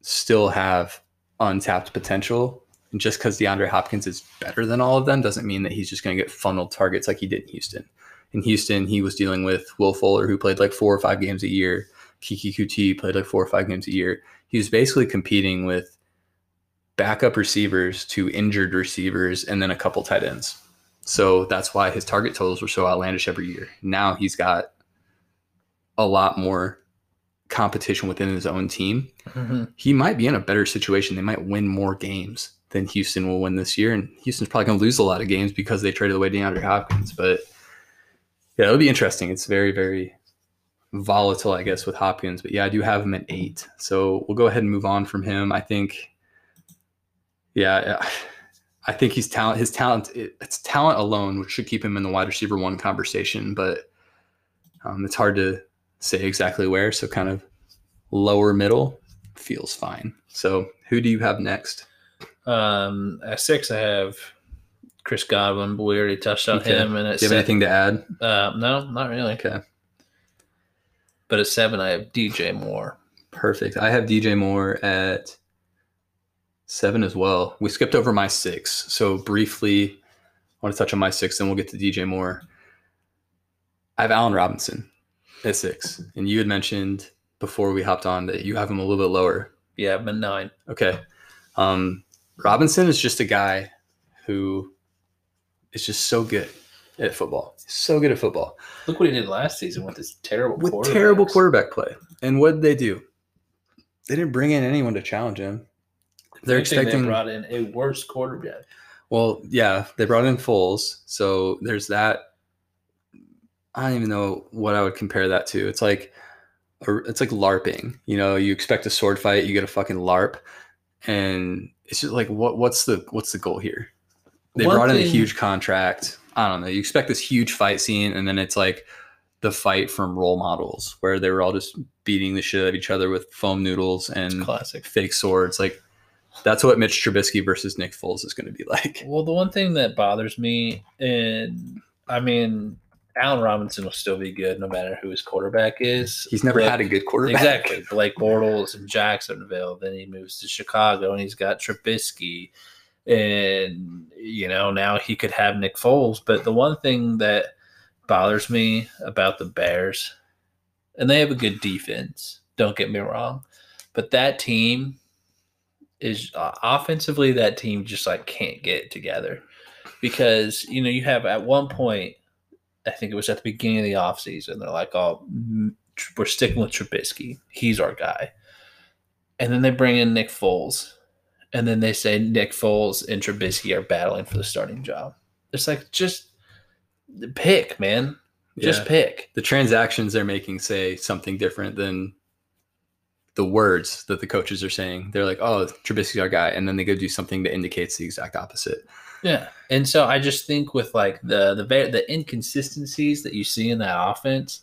still have untapped potential. And just because DeAndre Hopkins is better than all of them doesn't mean that he's just going to get funneled targets like he did in Houston. In Houston, he was dealing with Will Fuller, who played like four or five games a year. Keke Coutee played like four or five games a year. He was basically competing with backup receivers to injured receivers and then a couple tight ends. So that's why his target totals were so outlandish every year. Now he's got a lot more competition within his own team, mm-hmm. he might be in a better situation. They might win more games than Houston will win this year. And Houston's probably going to lose a lot of games because they traded away DeAndre Hopkins. But yeah, it'll be interesting. It's very, very volatile, I guess, with Hopkins. But yeah, I do have him at eight. So we'll go ahead and move on from him. I think, yeah, I think he's talent. His talent, it's talent alone, which should keep him in the wide receiver one conversation. But um, it's hard to say exactly where. So kind of lower middle feels fine. So who do you have next? Um, at six, I have Chris Godwin, but we already touched on okay. him. And at do you have anything to add? Uh, no, not really. Okay. But at seven, I have DJ Moore. Perfect. I have DJ Moore at seven as well. We skipped over my six. So briefly, I want to touch on my six, then we'll get to DJ Moore. I have Allen Robinson at six, and you had mentioned before we hopped on that you have him a little bit lower. Yeah, but nine. Okay. Um, Robinson is just a guy who is just so good at football. so good at football. Look what he did last season with this terrible with terrible quarterback play. And what did they do? They didn't bring in anyone to challenge him. They're expecting they brought in a worse quarterback. Well, yeah, they brought in Foles, so there's that I don't even know what I would compare that to. It's like it's like LARPing. You know, you expect a sword fight, you get a fucking LARP, and it's just like what what's the what's the goal here? They One brought in a huge contract. I don't know. You expect this huge fight scene, and then it's like the fight from role models where they were all just beating the shit out of each other with foam noodles and classic fake swords. Like that's what Mitch Trubisky versus Nick Foles is going to be like. Well, the one thing that bothers me, and I mean, Allen Robinson will still be good no matter who his quarterback is. He's never had a good quarterback. Exactly. Blake Bortles in Jacksonville. Then he moves to Chicago and he's got Trubisky. And, you know, now he could have Nick Foles. But the one thing that bothers me about the Bears, and they have a good defense, don't get me wrong, but that team is uh, offensively, that team just like can't get together because, you know, you have at one point, I think it was at the beginning of the offseason. They're like, oh, we're sticking with Trubisky. He's our guy. And then they bring in Nick Foles. And then they say Nick Foles and Trubisky are battling for the starting job. It's like, just pick, man. Just yeah. pick. The transactions they're making say something different than the words that the coaches are saying. They're like, oh, Trubisky's our guy. And then they go do something that indicates the exact opposite. Yeah, and so I just think with like the the the inconsistencies that you see in that offense,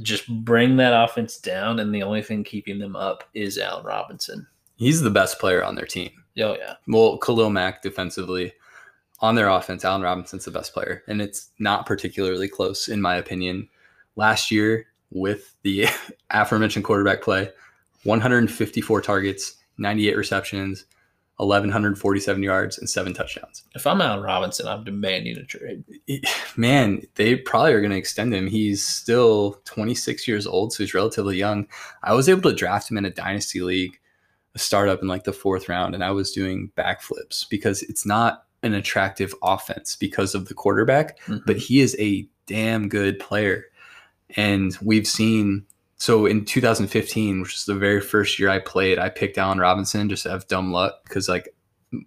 just bring that offense down, and the only thing keeping them up is Allen Robinson. He's the best player on their team. Oh yeah. Well, Khalil Mack defensively, on their offense, Allen Robinson's the best player, and it's not particularly close in my opinion. Last year, with the aforementioned quarterback play, 154 targets, 98 receptions, 1,147 yards and seven touchdowns. If I'm Allen Robinson, I'm demanding a trade. Man, they probably are going to extend him. He's still 26 years old, so he's relatively young. I was able to draft him in a dynasty league, a startup in like the fourth round, and I was doing backflips because it's not an attractive offense because of the quarterback, mm-hmm. but he is a damn good player. And we've seen so in 2015, which is the very first year I played, I picked Allen Robinson just to have dumb luck because like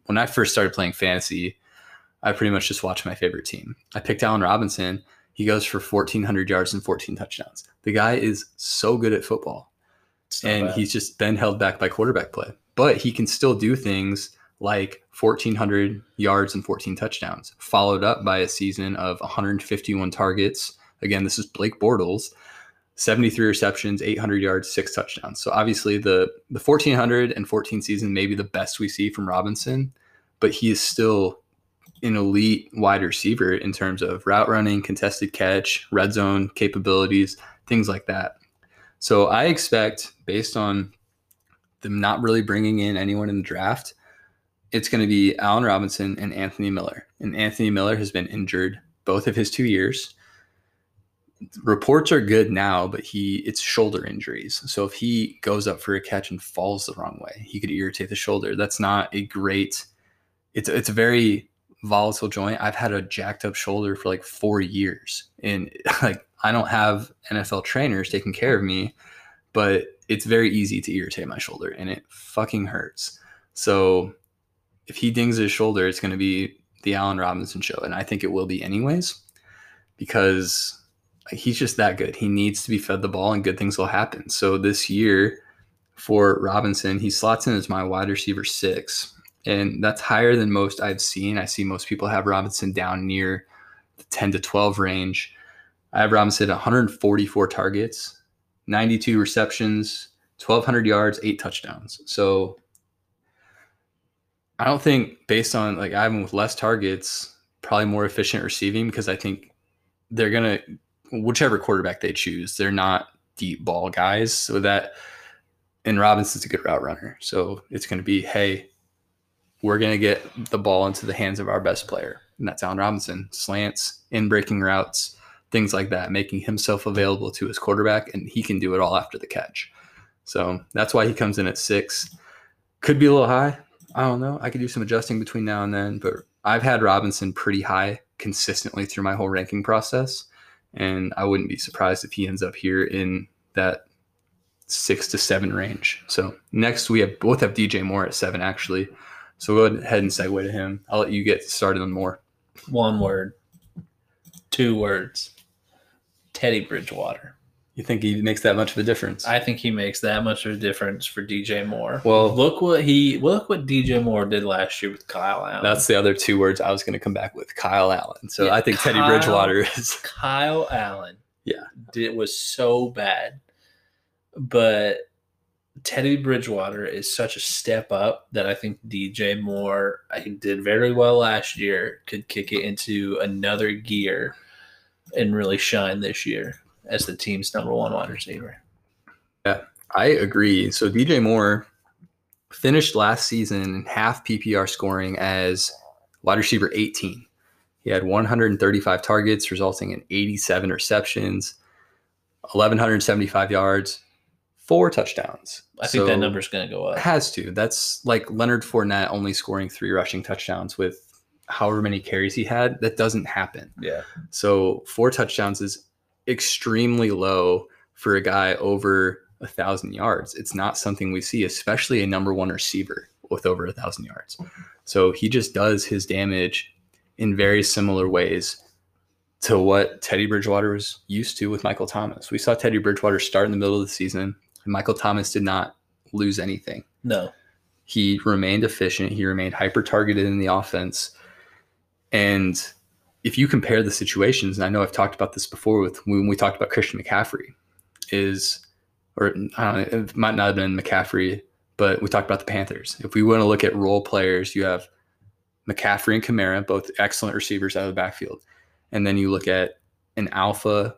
when I first started playing fantasy, I pretty much just watched my favorite team. I picked Allen Robinson. He goes for 1,400 yards and 14 touchdowns. The guy is so good at football, and bad. he's just been held back by quarterback play. But he can still do things like 1,400 yards and 14 touchdowns, followed up by a season of 151 targets. Again, this is Blake Bortles 73 receptions, 800 yards, six touchdowns. So obviously the the 1400 and 14 season may be the best we see from Robinson, but he is still an elite wide receiver in terms of route running, contested catch, red zone capabilities, things like that. So I expect based on them not really bringing in anyone in the draft, it's going to be Allen Robinson and Anthony Miller. And Anthony Miller has been injured both of his two years reports are good now, but he it's shoulder injuries. So if he goes up for a catch and falls the wrong way, he could irritate the shoulder. That's not a great. It's it's a very volatile joint. I've had a jacked up shoulder for like four years, and like I don't have NFL trainers taking care of me, but it's very easy to irritate my shoulder, and it fucking hurts. So if he dings his shoulder, it's going to be the Allen Robinson show, and I think it will be anyways, because he's just that good. He needs to be fed the ball and good things will happen. So this year for Robinson, he slots in as my wide receiver six. And that's higher than most I've seen. I see most people have Robinson down near the 10 to 12 range. I have Robinson 144 targets, 92 receptions, 1,200 yards, eight touchdowns. So I don't think, based on like I have him with less targets, probably more efficient receiving because I think they're going to whichever quarterback they choose, they're not deep ball guys. So that, and Robinson's a good route runner. So it's going to be, hey, we're going to get the ball into the hands of our best player. And that's Allen Robinson. Slants, in breaking routes, things like that, making himself available to his quarterback. And he can do it all after the catch. So that's why he comes in at six. Could be a little high. I don't know. I could do some adjusting between now and then, but I've had Robinson pretty high consistently through my whole ranking process. And I wouldn't be surprised if he ends up here in that six to seven range. So next we have both have DJ Moore at seven actually. So go ahead and segue to him. I'll let you get started on Moore. One word, two words. Teddy Bridgewater. You think he makes that much of a difference? I think he makes that much of a difference for DJ Moore. Well, look what he look what DJ Moore did last year with Kyle Allen. That's the other two words I was going to come back with. Kyle Allen. So Yeah, I think Teddy Bridgewater is. Kyle Allen. Yeah. it was so bad. But Teddy Bridgewater is such a step up that I think DJ Moore I think did very well last year, could kick it into another gear and really shine this year as the team's number one wide receiver. Yeah, I agree. So DJ Moore finished last season in half PPR scoring as wide receiver 18. He had 135 targets, resulting in 87 receptions, 1,175 yards, four touchdowns. I think that So- number's going to go up. It has to. That's like Leonard Fournette only scoring three rushing touchdowns with however many carries he had. That doesn't happen. Yeah. So four touchdowns is extremely low for a guy over a thousand yards. It's not something we see, especially a number one receiver with over a thousand yards. So he just does his damage in very similar ways to what Teddy Bridgewater was used to with Michael Thomas. We saw Teddy Bridgewater start in the middle of the season, and Michael Thomas did not lose anything No. he remained efficient. He remained hyper targeted in the offense. And if you compare the situations, and I know I've talked about this before with when we talked about Christian McCaffrey, is or I don't know, it might not have been McCaffrey, but we talked about the Panthers. If we want to look at role players, you have McCaffrey and Kamara, both excellent receivers out of the backfield. And then you look at an alpha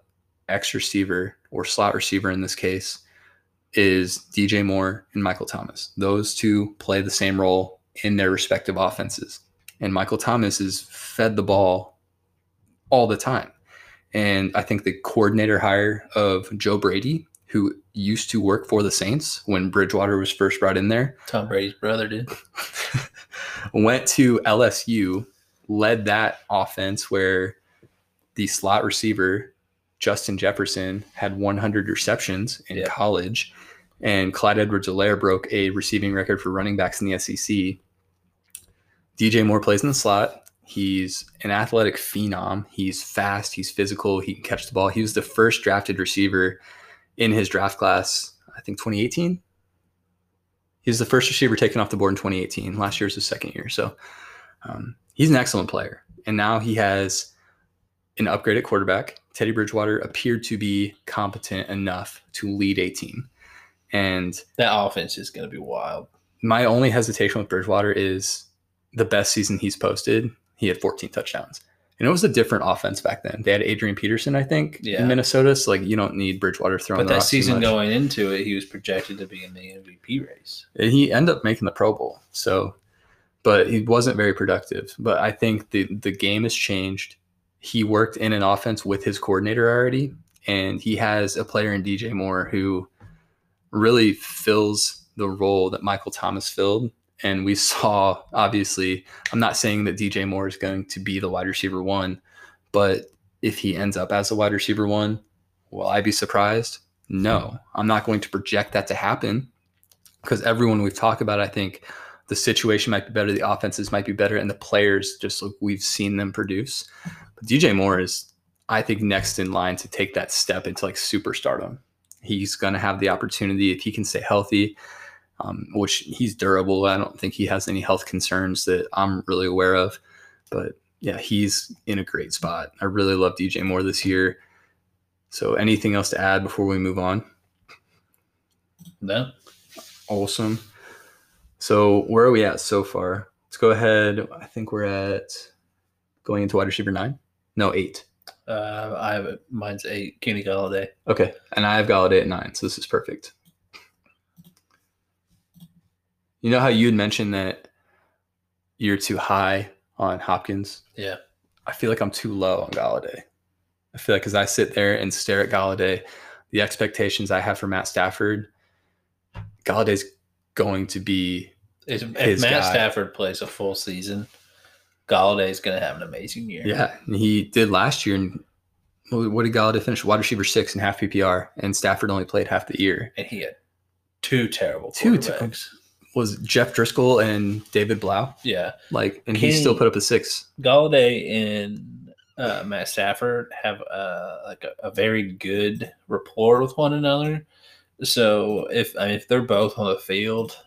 X receiver or slot receiver in this case is DJ Moore and Michael Thomas. Those two play the same role in their respective offenses. And Michael Thomas is fed the ball all the time. And I think the coordinator hire of Joe Brady, who used to work for the Saints when Bridgewater was first brought in there, Tom Brady's brother did. went to LSU, led that offense where the slot receiver Justin Jefferson had 100 receptions in Yeah. college, and Clyde Edwards-Helaire broke a receiving record for running backs in the SEC. DJ Moore plays in the slot. He's an athletic phenom. He's fast. He's physical. He can catch the ball. He was the first drafted receiver in his draft class, I think 2018. He was the first receiver taken off the board in 2018. Last year was his second year. So um, he's an excellent player. And now he has an upgraded quarterback. Teddy Bridgewater appeared to be competent enough to lead a team. And That offense is going to be wild. my only hesitation with Bridgewater is the best season he's posted. He had 14 touchdowns. And it was a different offense back then. They had Adrian Peterson, I think, Yeah. in Minnesota. So, like, you don't need Bridgewater throwing But the that season going into it, he was projected to be in the MVP race. And he ended up making the Pro Bowl. So, but he wasn't very productive. But I think the the game has changed. He worked in an offense with his coordinator already, and he has a player in DJ Moore who really fills the role that Michael Thomas filled. And we saw, obviously, I'm not saying that DJ Moore is going to be the wide receiver one, but if he ends up as a wide receiver one, will I be surprised? No, I'm not going to project that to happen because everyone we've talked about, I think the situation might be better, the offenses might be better, and the players just like we've seen them produce. But DJ Moore is, I think, next in line to take that step into like superstardom. He's going to have the opportunity if he can stay healthy, um, which he's durable. I don't think he has any health concerns that I'm really aware of. But yeah, he's in a great spot. I really love DJ Moore this year. So, anything else to add before we move on? No, Awesome. So where are we at so far? Let's go ahead. I think we're at going into wide receiver nine. No, eight. uh, I have it. Mine's eight. Kenny Golladay. Okay. And I have Golladay at nine, so this is perfect. You know how you had mentioned that you're too high on Hopkins? Yeah. I feel like I'm too low on Golladay. I feel like as I sit there and stare at Golladay, the expectations I have for Matt Stafford, Golladay's going to be If, if Matt guy. Stafford plays a full season, Golladay's going to have an amazing year. Yeah, and he did last year. And what did Golladay finish? Wide receiver six and half PPR, and Stafford only played half the year. And he had two terrible Two quarterbacks. Was Jeff Driskel and David Blough Yeah. like, and he still put up a six. Golladay and uh, Matt Stafford have uh, like a, a very good rapport with one another. So if I mean if they're both on the field,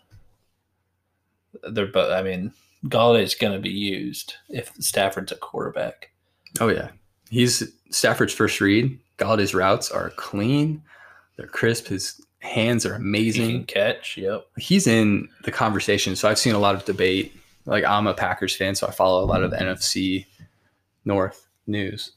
they're both. I mean, Golladay's going to be used if Stafford's a quarterback. Oh yeah, he's Stafford's first read. Golladay's routes are clean, they're crisp. His hands are amazing. catch. Yep. He's in the conversation. So I've seen a lot of debate. Like I'm a Packers fan, so I follow a lot of mm-hmm. NFC North news,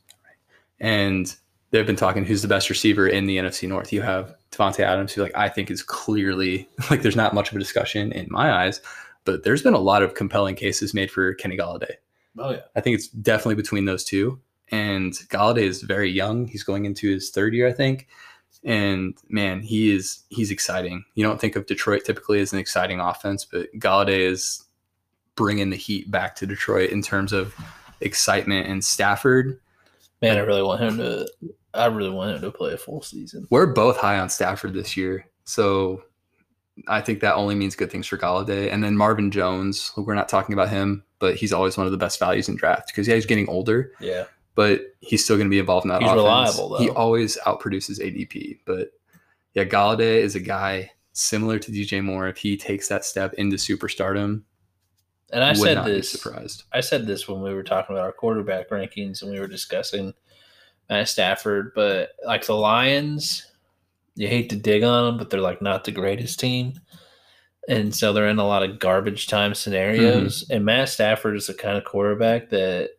and they've been talking who's the best receiver in the NFC North. You have Davante Adams, who like I think is clearly like there's not much of a discussion in my eyes, but there's been a lot of compelling cases made for Kenny Golladay. Oh yeah. I think it's definitely between those two. And Golladay is very young. He's going into his third year, I think. And man, he is he's exciting. You don't think of Detroit typically as an exciting offense, but Golladay is bringing the heat back to Detroit in terms of excitement. And Stafford, Man, I really want him to. I really want him to play a full season. we're both high on Stafford this year, so I think that only means good things for Golladay. And then Marvin Jones, we're not talking about him, but he's always one of the best values in draft because yeah, he's getting older. Yeah. But he's still going to be involved in that He's offense. reliable, though. He always outproduces ADP. But yeah, Golladay is a guy similar to DJ Moore. If he takes that step into superstardom, And I said this. surprised. I said this when we were talking about our quarterback rankings and we were discussing Matt Stafford, but like the Lions, you hate to dig on them, but they're like not the greatest team. And so they're in a lot of garbage time scenarios. Mm-hmm. And Matt Stafford is the kind of quarterback that,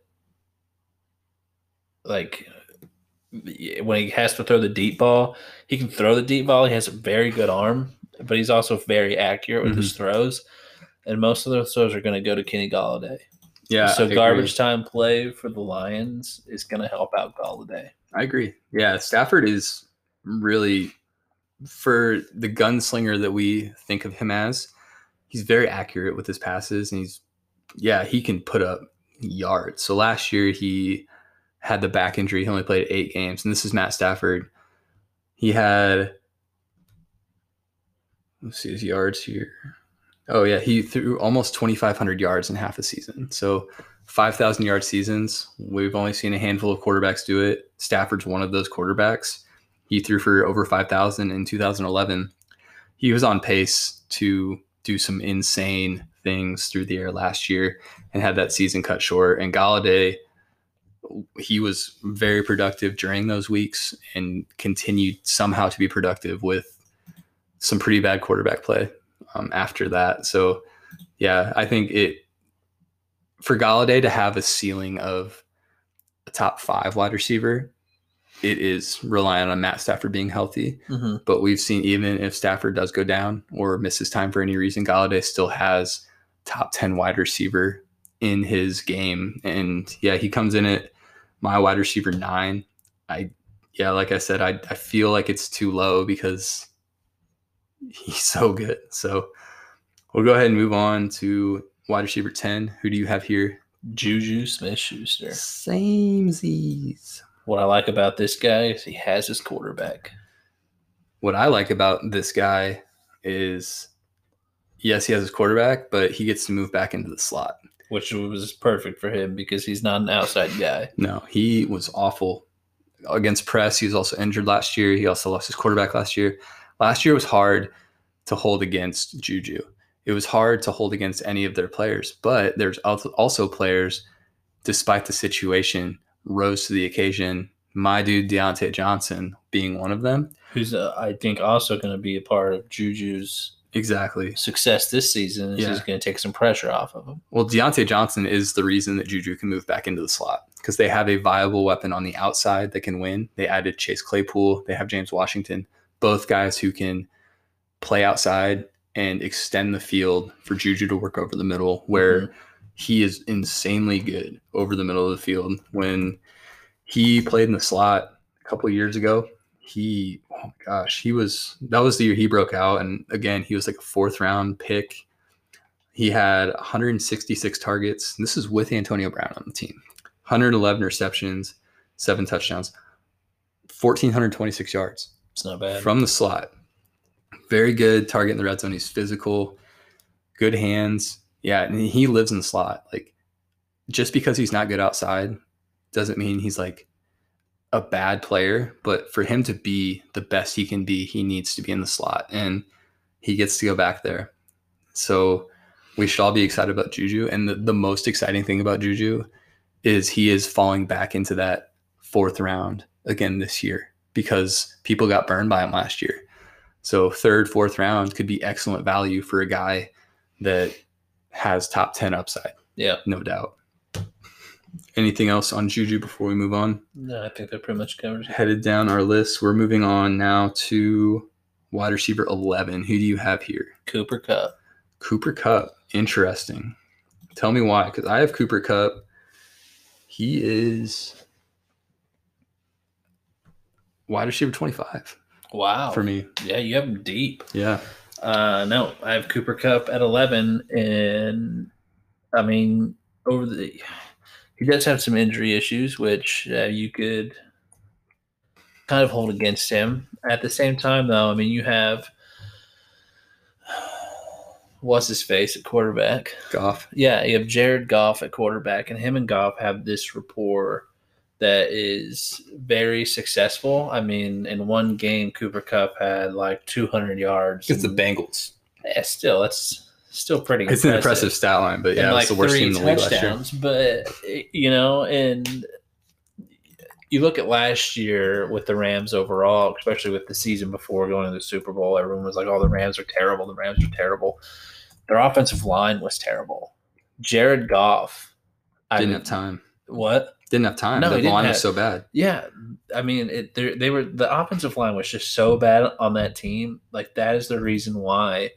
like, when he has to throw the deep ball, he can throw the deep ball. He has a very good arm, but he's also very accurate with Mm-hmm. his throws. And most of those throws are going to go to Kenny Golladay. Yeah, so I agree. garbage time play for the Lions is going to help out Golladay. I agree. Yeah, Stafford is really for the gunslinger that we think of him as. He's very accurate with his passes, and he's yeah, he can put up yards. So last year he had the back injury. He only played eight games, and this is Matt Stafford. He had let's see his yards here. Oh yeah, he threw almost 2,500 yards in half a season. So 5,000 yard seasons. We've only seen a handful of quarterbacks do it. Stafford's one of those quarterbacks. He threw for over 5,000 in 2011. He was on pace to do some insane things through the air last year and had that season cut short. And Golladay, he was very productive during those weeks and continued somehow to be productive with some pretty bad quarterback play um, after that. So, yeah, I think it for Golladay to have a ceiling of a top five wide receiver, it is relying on Matt Stafford being healthy. Mm-hmm. But we've seen even if Stafford does go down or misses time for any reason, Golladay still has top 10 wide receiver in his game. And yeah, he comes in at my wide receiver nine. I, yeah, like I said, I, I feel like it's too low because he's so good. So we'll go ahead and move on to wide receiver 10. Who do you have here? Juju Smith Schuster. Samesies. What I like about this guy is he has his quarterback. What I like about this guy is yes, he has his quarterback, but he gets to move back into the slot. Which was perfect for him because he's not an outside guy. No, he was awful against press. He was also injured last year. He also lost his quarterback last year. Last year was hard to hold against Juju. It was hard to hold against any of their players, but there's also players, despite the situation, rose to the occasion. My dude Diontae Johnson being one of them, Who's uh, I think also going to be a part of Juju's exactly. success this season. Is Yeah. he's going to take some pressure off of him. Well, Diontae Johnson is the reason that Juju can move back into the slot because they have a viable weapon on the outside that can win. They added Chase Claypool. They have James Washington, both guys who can play outside and extend the field for Juju to work over the middle, where mm-hmm. he is insanely good over the middle of the field. When he played in the slot a couple years ago, he oh my gosh, he was that was the year he broke out, and again he was like a fourth round pick. He had 166 targets. This is with Antonio Brown on the team. 111 receptions, seven touchdowns, 1,426 yards It's not bad. from the slot. Very good target in the red zone. He's physical, good hands. Yeah, and he lives in the slot. Like, just because he's not good outside doesn't mean he's like a bad player. But for him to be the best he can be, he needs to be in the slot, and he gets to go back there. So we should all be excited about Juju. And the, the most exciting thing about Juju is he is falling back into that fourth round again this year because people got burned by him last year. So third, fourth round could be excellent value for a guy that has top 10 upside, yeah. no doubt. Anything else on Juju before we move on? No, I think that pretty much covers it. Headed down our list, we're moving on now to wide receiver 11. Who do you have here? Cooper Kupp. Cooper Kupp. Interesting. Tell me why, because I have Cooper Kupp. He is wide receiver 25 Wow. for me. Yeah, you have him deep. Yeah. Uh, no, I have Cooper Kupp at 11. And I mean, over the. He does have some injury issues, which uh, you could kind of hold against him. At the same time, though, I mean, you have. What's his face at quarterback? Goff. Yeah, you have Jared Goff at quarterback, and him and Goff have this rapport that is very successful. I mean, in one game, Cooper Kupp had like 200 yards. It's the Bengals. yeah, still, that's still pretty. It's an impressive stat line, but yeah, and it's like the worst team in the league last year. But you know, and you look at last year with the Rams overall, especially with the season before going to the Super Bowl. Everyone was like, "Oh, the Rams are terrible. The Rams are terrible." Their offensive line was terrible. Jared Goff I Didn't mean, have time. What? Didn't have time. No, the line have- was so bad. Yeah, I mean, it, they were the offensive line was just so bad on that team. Like that is the reason why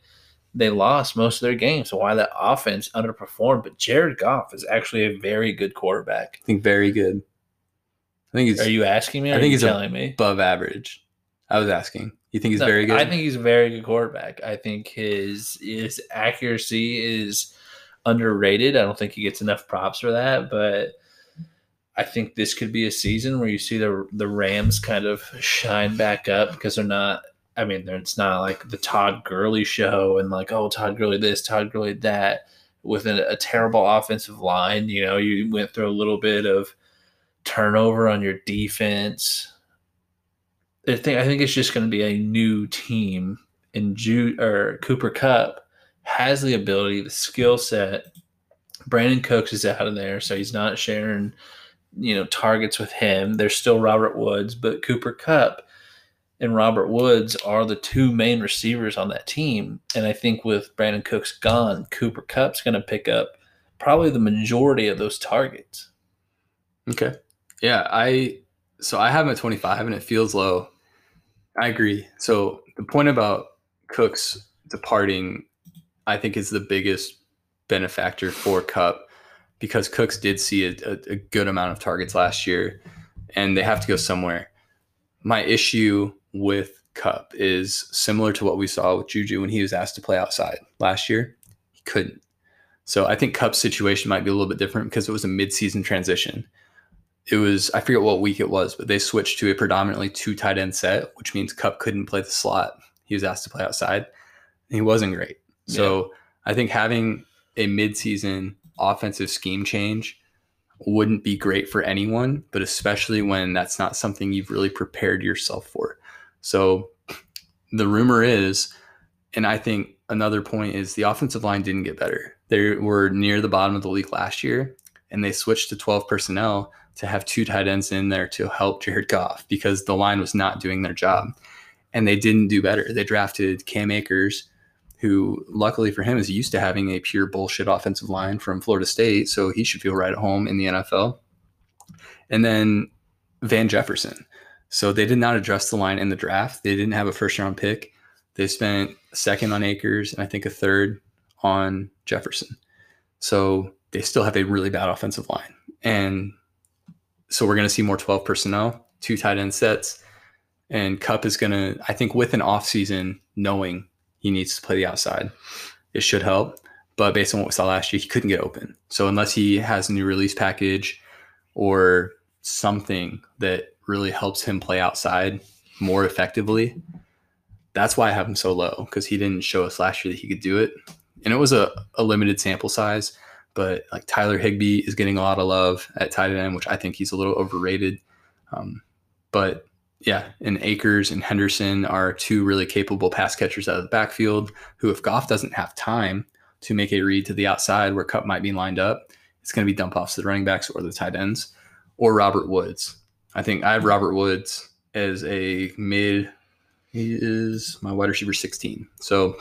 they lost most of their games. So, why that offense underperformed. But Jared Goff is actually a very good quarterback. I think very good. I think he's Are you asking me? I think he's telling me. above average. I was asking. You think he's No, very good? I think he's a very good quarterback. I think his his accuracy is underrated. I don't think he gets enough props for that, but I think this could be a season where you see the the Rams kind of shine back up because they're not. I mean, it's not like the Todd Gurley show and like, oh, Todd Gurley this, Todd Gurley that, with a, a terrible offensive line. You know, you went through a little bit of turnover on your defense. I think I think it's just going to be a new team, and Jude or Cooper Kupp has the ability, the skill set. Brandin Cooks is out of there, so he's not sharing, you know, targets with him. There's still Robert Woods, but Cooper Kupp and Robert Woods are the two main receivers on that team. And I think with Brandin Cooks gone, Cooper Kupp's going to pick up probably the majority of those targets. Okay. Yeah, I so I have him at 25 and it feels low. I agree. So the point about Cooks departing, I think, is the biggest benefactor for Kupp because Cooks did see a, a, a good amount of targets last year, and they have to go somewhere. My issue with Kupp is similar to what we saw with Juju when he was asked to play outside last year. He couldn't. So I think Kupp's situation might be a little bit different because it was a midseason transition it was I forget what week it was, but they switched to a predominantly two tight end set, which means Kupp couldn't play the slot. He was asked to play outside. he wasn't great. So yeah. I think having a midseason offensive scheme change wouldn't be great for anyone, but especially when that's not something you've really prepared yourself for. So the rumor is, and I think another point is the offensive line didn't get better. They were near the bottom of the league last year, and they switched to 12 personnel to have two tight ends in there to help Jared Goff because the line was not doing their job. And they didn't do better. They drafted Cam Akers, who luckily for him is used to having a pure bullshit offensive line from Florida State. So he should feel right at home in the NFL. And then Van Jefferson. So they did not address the line in the draft. They didn't have a first round pick. They spent second on Akers and I think a third on Jefferson. So they still have a really bad offensive line. And so we're going to see more 12 personnel, two tight end sets. And Kupp is going to, I think, with an offseason, knowing he needs to play the outside, it should help. But based on what we saw last year, he couldn't get open. So unless he has a new release package or something that really helps him play outside more effectively, that's why I have him so low because he didn't show us last year that he could do it. And it was a, a limited sample size but like Tyler Higbee is getting a lot of love at tight end, which I think he's a little overrated. Um, but yeah, and Akers and Henderson are two really capable pass catchers out of the backfield who, if Goff doesn't have time to make a read to the outside where Kupp might be lined up, it's going to be dump offs to the running backs or the tight ends or Robert Woods. I think I have Robert Woods as a mid. He is my wide receiver 16. So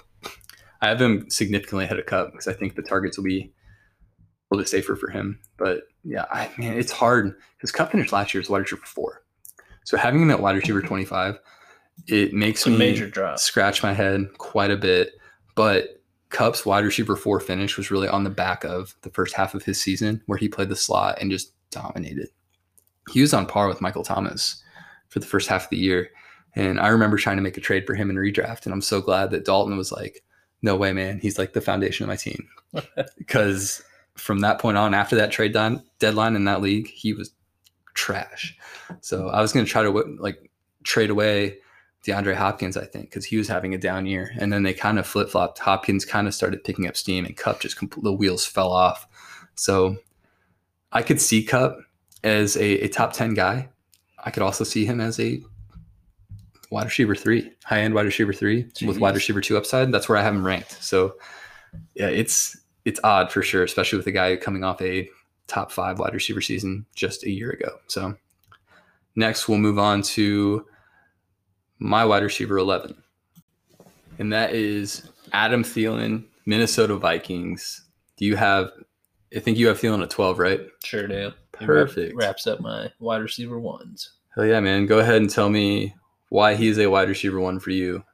I have him significantly ahead of Kupp because I think the targets will be a little bit safer for him. But yeah, I mean, it's hard because Kupp finished last year as wide receiver four. So having him at wide receiver 25, it makes me major drop. scratch my head quite a bit. But Kupp's wide receiver four finish was really on the back of the first half of his season where he played the slot and just dominated. He was on par with Michael Thomas for the first half of the year. And I remember trying to make a trade for him in redraft. And I'm so glad that Dalton was like, no way, man. He's like the foundation of my team. because from that point on, after that trade deadline in that league, he was trash. So I was going to try to like trade away DeAndre Hopkins, I think, because he was having a down year. And then they kind of flip flopped. Hopkins kind of started picking up steam, and Kupp just the wheels fell off. So I could see Kupp as a, a top 10 guy. I could also see him as a wide receiver three, high end wide receiver three Jeez. with wide receiver two upside. That's where I have him ranked. So yeah, it's it's odd for sure, especially with a guy coming off a top five wide receiver season just a year ago. So next we'll move on to my wide receiver 11. And that is Adam Thielen, Minnesota Vikings. Do you have, I think you have Thielen at 12, right? Sure do. Perfect. Wraps up my wide receiver ones. Hell yeah, man. Go ahead and tell me why he's a wide receiver one for you.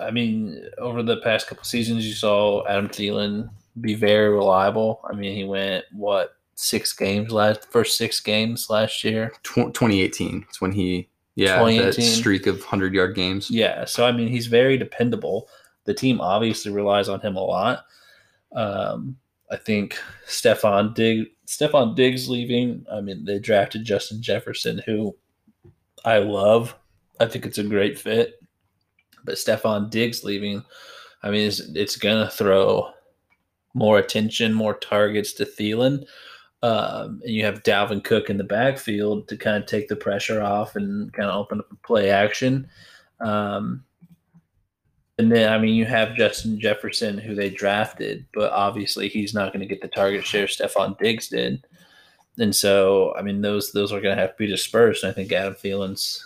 I mean, over the past couple seasons, you saw Adam Thielen be very reliable. I mean, he went what six games last first six games last year. 2018 It's when he yeah that streak of hundred yard games. Yeah, so I mean, he's very dependable. The team obviously relies on him a lot. Um, I think Stefon Dig Stefon Diggs leaving. I mean, they drafted Justin Jefferson, who I love. I think it's a great fit. But Stefon Diggs leaving, I mean, it's, it's gonna throw more attention, more targets to Thielen. Um, and you have Dalvin Cook in the backfield to kind of take the pressure off and kind of open up play action. Um, and then, I mean, you have Justin Jefferson, who they drafted, but obviously he's not going to get the target share Stefon Diggs did. And so, I mean, those those are going to have to be dispersed. And I think Adam Thielen's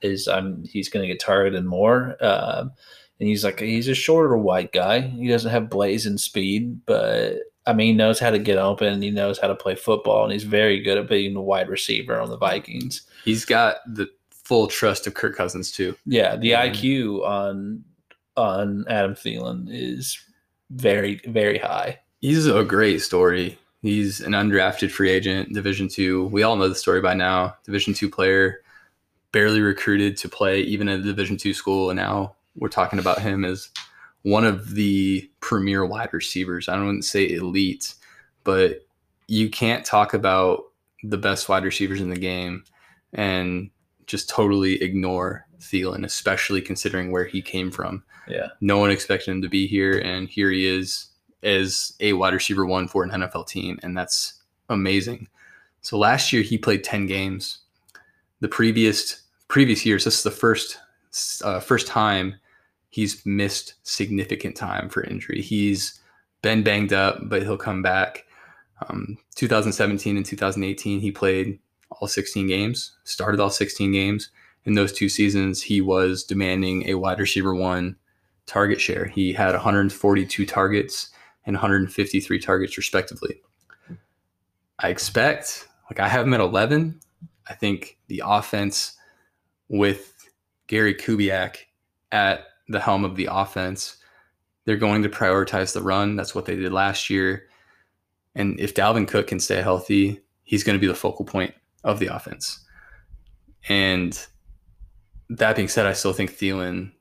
is I'm he's going to get targeted more. Um, and he's like he's a shorter white guy. He doesn't have blazing speed, but I mean, he knows how to get open. He knows how to play football, and he's very good at being a wide receiver on the Vikings. He's got the full trust of Kirk Cousins too. Yeah, the IQ on on Adam Thielen is very very high. He's a great story. He's an undrafted free agent, Division two. We all know the story by now. Division two player, barely recruited to play even at a Division two school, and now we're talking about him as one of the premier wide receivers. I don't say elite, but you can't talk about the best wide receivers in the game and just totally ignore Thielen, especially considering where he came from. Yeah. No one expected him to be here, and here he is as a wide receiver one for an NFL team, and that's amazing. So last year he played 10 games. The previous previous years, this is the first uh, first time he's missed significant time for injury. He's been banged up, but he'll come back. Um, 2017 and 2018, he played all 16 games, started all 16 games. In those two seasons, he was demanding a wide receiver one target share. He had 142 targets and 153 targets, respectively. I expect, like, I have him at 11. I think the offense with Gary Kubiak at the helm of the offense. They're going to prioritize the run. That's what they did last year. And if Dalvin Cook can stay healthy, he's going to be the focal point of the offense. And that being said, I still think Thielen,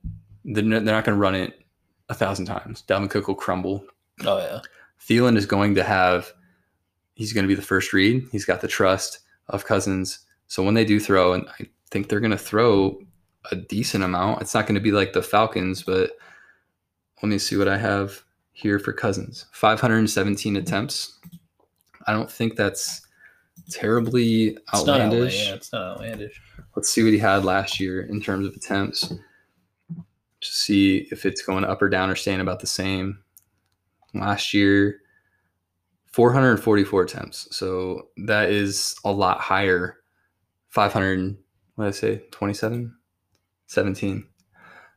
they're not going to run it a thousand times. Dalvin Cook will crumble. Oh, yeah. Thielen is going to have, he's going to be the first read. He's got the trust of Cousins. So when they do throw, and I think they're going to throw a decent amount. It's not going to be like the Falcons, but let me see what I have here for Cousins 517 attempts. I don't think that's terribly outlandish. It's not, yeah, it's not outlandish. Let's see what he had last year in terms of attempts to see if it's going up or down or staying about the same. Last year, 444 attempts. So that is a lot higher. 500, what did I say, 27? 17.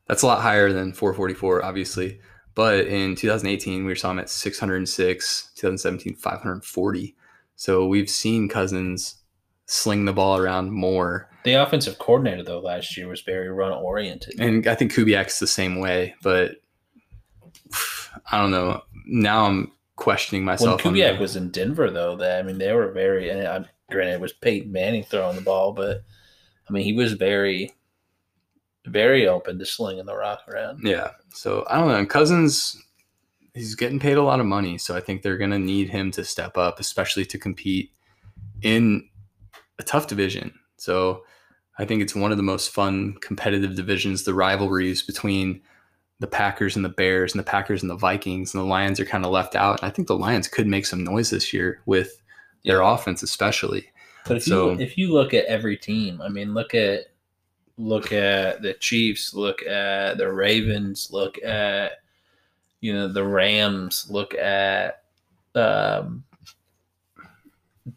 That's a lot higher than 444, obviously. But in 2018, we saw him at 606, 2017, 540. So we've seen Cousins sling the ball around more. The offensive coordinator, though, last year was very run oriented. And I think Kubiak's the same way, but I don't know. Now I'm questioning myself. When Kubiak was in Denver, though, that I mean, they were very, and I, granted, it was Peyton Manning throwing the ball, but I mean, he was very very open to slinging the rock around. Yeah. So I don't know. Cousins, he's getting paid a lot of money, so I think they're going to need him to step up, especially to compete in a tough division. So I think it's one of the most fun competitive divisions. The rivalries between the Packers and the Bears, and the Packers and the Vikings, and the Lions are kind of left out. And I think the Lions could make some noise this year with their yeah. offense, especially. But if so, you if you look at every team, I mean, look at look at the Chiefs, look at the Ravens, look at you know the Rams, look at um,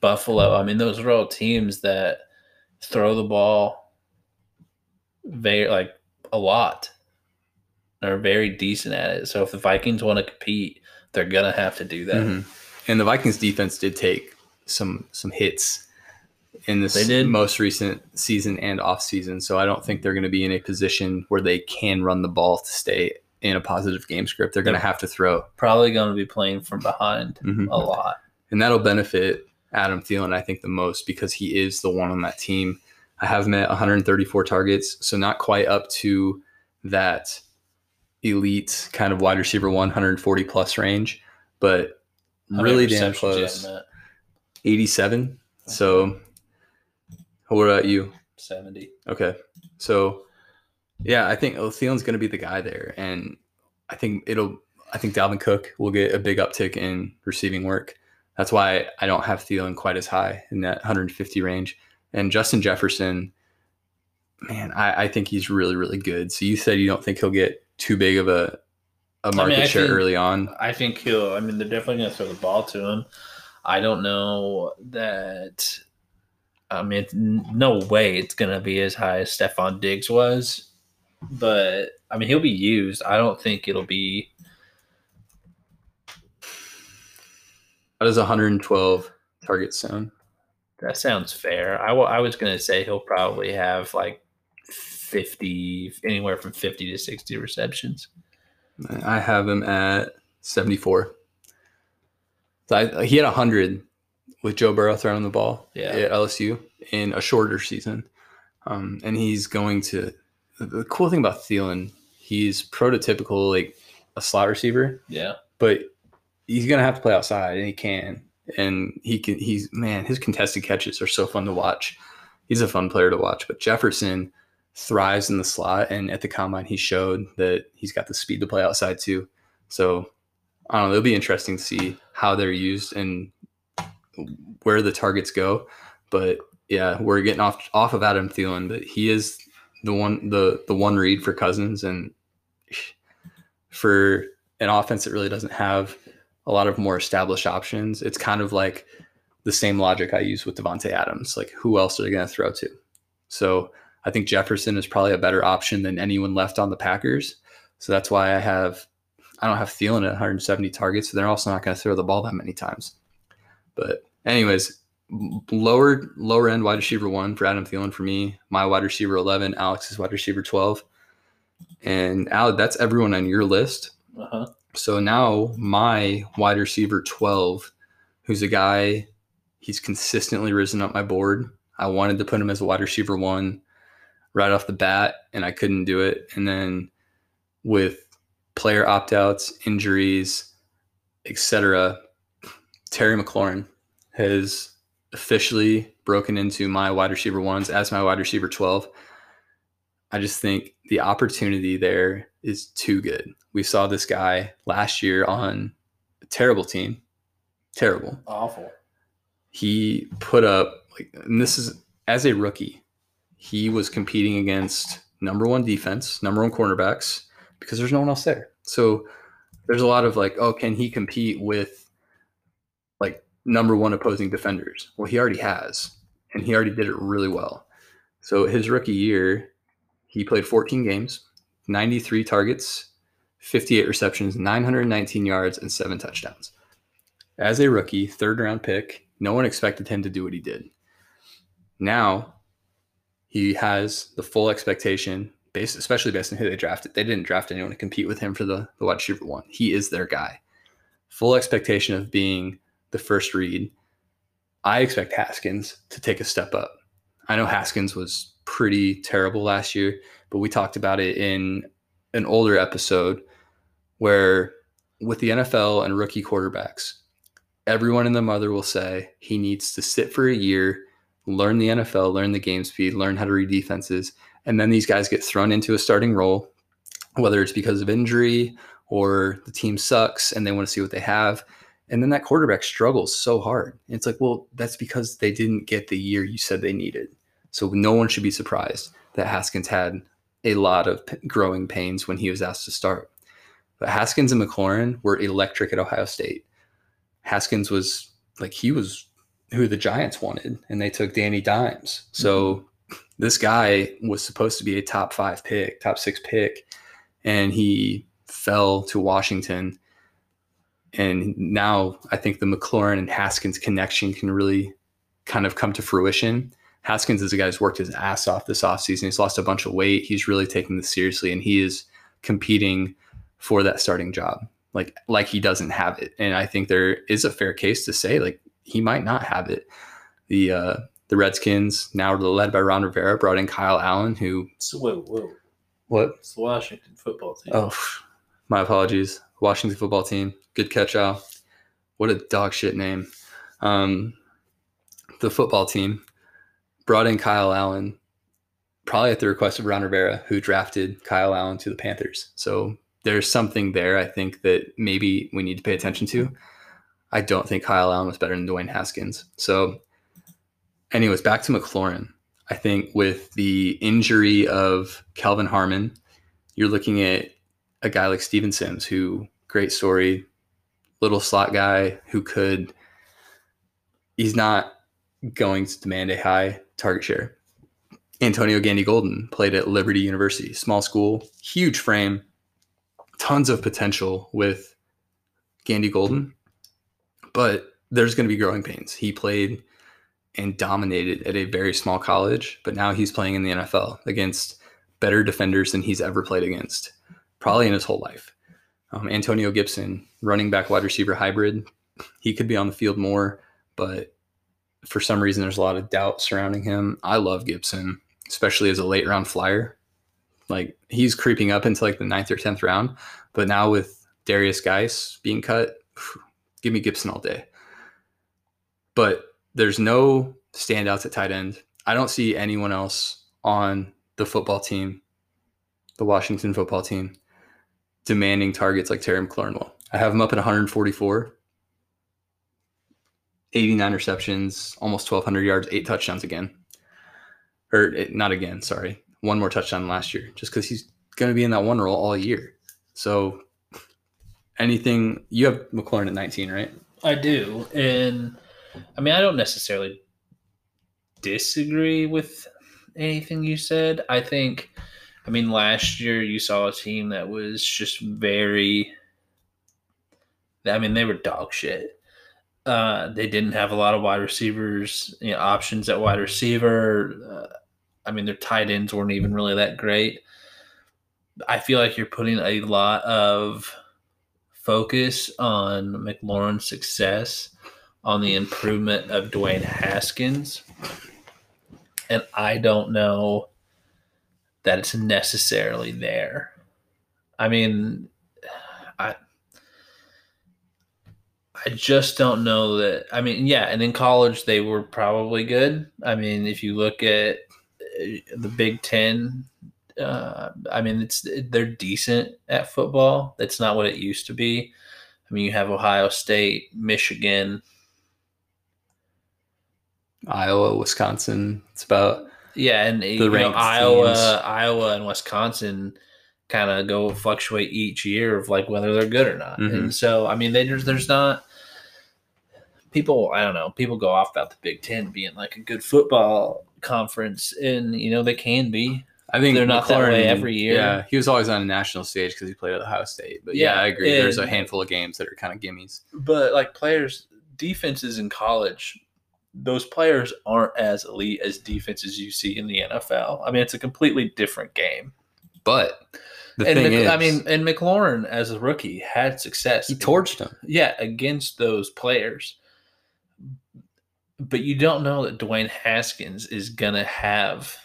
Buffalo. I mean, those are all teams that throw the ball very like a lot. They're very decent at it. So if the Vikings want to compete, they're gonna have to do that. Mm-hmm. And the Vikings defense did take some some hits in this they did. most recent season and off season. So I don't think they're going to be in a position where they can run the ball to stay in a positive game script. They're going to have to throw. Probably going to be playing from behind mm-hmm. a lot. And that'll benefit Adam Thielen, I think, the most because he is the one on that team. I have met 134 targets, so not quite up to that elite kind of wide receiver 140 plus range, but really damn close. 87. So, what about you? 70. Okay. So, yeah, I think Thielen's going to be the guy there. And I think it'll, I think Dalvin Cook will get a big uptick in receiving work. That's why I don't have Thielen quite as high in that 150 range. And Justin Jefferson, man, I, I think he's really, really good. So, you said you don't think he'll get too big of a, a market I share think- early on. I think he'll. I mean, they're definitely going to throw the ball to him. I don't know that. I mean, no way it's going to be as high as Stefon Diggs was, but I mean, he'll be used. I don't think it'll be. How does 112 targets sound? That sounds fair. I was going to say he'll probably have like fifty, anywhere from fifty to sixty receptions. I have him at 74. So I, he had 100 with Joe Burrow throwing the ball Yeah. at LSU in a shorter season. Um, and he's going to. The, the cool thing about Thielen, he's prototypical, like a slot receiver, Yeah, but he's to have to play outside, and he can. And he can, he's, man, his contested catches are so fun to watch. He's a fun player to watch. But Jefferson thrives in the slot. And at the combine, he showed that he's got the speed to play outside too. So I don't know. It'll be interesting to see how they're used and where the targets go. But yeah, we're getting off off of Adam Thielen, but he is the one the the one read for Cousins and for an offense that really doesn't have a lot of more established options. It's kind of like the same logic I use with Davante Adams. Like who else are they going to throw to? So I think Jefferson is probably a better option than anyone left on the Packers. So that's why I have I don't have Thielen at 170 targets. So they're also not going to throw the ball that many times. But anyways, lower lower end wide receiver one for Adam Thielen for me. My wide receiver 11, Alex's wide receiver 12. And Alex, that's everyone on your list. uh huh. So now my wide receiver 12, who's a guy, he's consistently risen up my board. I wanted to put him as a wide receiver one right off the bat, and I couldn't do it. And then with player opt outs, injuries, etc., Terry McLaurin has officially broken into my wide receiver ones as my wide receiver 12. I just think the opportunity there is too good. We saw this guy last year on a terrible team. Terrible. Awful. He put up like and this is as a rookie, he was competing against number one defense, number one cornerbacks, because there's no one else there. So there's a lot of like, oh, can he compete with like number one opposing defenders? Well, he already has, and he already did it really well. So his rookie year, he played 14 games, 93 targets, 58 receptions, 919 yards, and seven touchdowns. As a rookie, third round pick, no one expected him to do what he did. Now he has the full expectation, based, especially based on who they drafted. They didn't draft anyone to compete with him for the, the wide receiver one. He is their guy. Full expectation of being the first read. I expect Haskins to take a step up. I know Haskins was pretty terrible last year, but we talked about it in an older episode where with the NFL and rookie quarterbacks, everyone and the mother will say he needs to sit for a year, learn the NFL, learn the game speed, learn how to read defenses, and then these guys get thrown into a starting role, whether it's because of injury or the team sucks and they want to see what they have. And then that quarterback struggles so hard. And it's like, well, that's because they didn't get the year you said they needed. So no one should be surprised that Haskins had a lot of p- growing pains when he was asked to start. But Haskins and McLaurin were electric at Ohio State. Haskins was like he was who the Giants wanted, and they took Danny Dimes. So mm-hmm. this guy was supposed to be a top five pick, top six pick, and he fell to Washington. And now I think the McLaurin and Haskins connection can really kind of come to fruition. Haskins is a guy who's worked his ass off this offseason. He's lost a bunch of weight. He's really taking this seriously, and he is competing for that starting job. Like like he doesn't have it. And I think there is a fair case to say like he might not have it. The uh the Redskins, now led by Ron Rivera, brought in Kyle Allen, who So whoa, whoa. what? It's the Washington football team. Oh, my apologies. Washington football team. Good catch, Al. what a dog shit name. Um, the football team brought in Kyle Allen, probably at the request of Ron Rivera, who drafted Kyle Allen to the Panthers. So there's something there I think that maybe we need to pay attention to. I don't think Kyle Allen was better than Dwayne Haskins. So, anyways, back to McLaurin. I think with the injury of Kelvin Harmon, you're looking at a guy like Steven Sims, who great story, little slot guy who could. He's not going to demand a high target share. Antonio Gandy Golden played at Liberty University, small school, huge frame, tons of potential with Gandy Golden, but there's going to be growing pains. He played and dominated at a very small college, but now he's playing in the NFL against better defenders than he's ever played against, probably in his whole life. Um, Antonio Gibson, running back wide receiver hybrid, he could be on the field more, but for some reason there's a lot of doubt surrounding him. I love Gibson, especially as a late round flyer. Like he's creeping up into like the ninth or tenth round, but now with Darius Guice being cut, give me Gibson all day. But there's no standouts at tight end. I don't see anyone else on the football team, the Washington football team, demanding targets like Terry McLaurin will. I have him up at 144, 89 receptions, almost 1,200 yards, eight touchdowns again. Or eh, not again, sorry. One more touchdown last year, just because he's going to be in that one role all year. So anything, you have McLaurin at 19, right? I do. And I mean, I don't necessarily disagree with anything you said. I think, I mean, last year you saw a team that was just very, I mean, they were dog shit. Uh, they didn't have a lot of wide receivers, you know, options at wide receiver. Uh, I mean, their tight ends weren't even really that great. I feel like you're putting a lot of focus on McLaurin's success on the improvement of Dwayne Haskins. And I don't know that it's necessarily there. I mean, I I just don't know that. I mean, yeah, and in college they were probably good. I mean, if you look at uh, the Big Ten, uh, I mean, it's they're decent at football. That's not what it used to be. I mean, you have Ohio State, Michigan, Iowa, Wisconsin. It's about yeah, and you know, Iowa, teams. Iowa, and Wisconsin kind of go fluctuate each year of like whether they're good or not. Mm-hmm. And so, I mean, they, there's there's not people. I don't know. People go off about the Big Ten being like a good football conference, and you know they can be. I think they're not that way every year. Yeah, he was always on a national stage because he played at Ohio State. But yeah, yeah I agree. And, There's a handful of games that are kind of gimmies. But like players, defenses in college those players aren't as elite as defenses you see in the NFL. I mean, it's a completely different game. But the and thing Mc, is, I mean, and McLaurin as a rookie had success. He torched them. Yeah, against those players. But you don't know that Dwayne Haskins is gonna have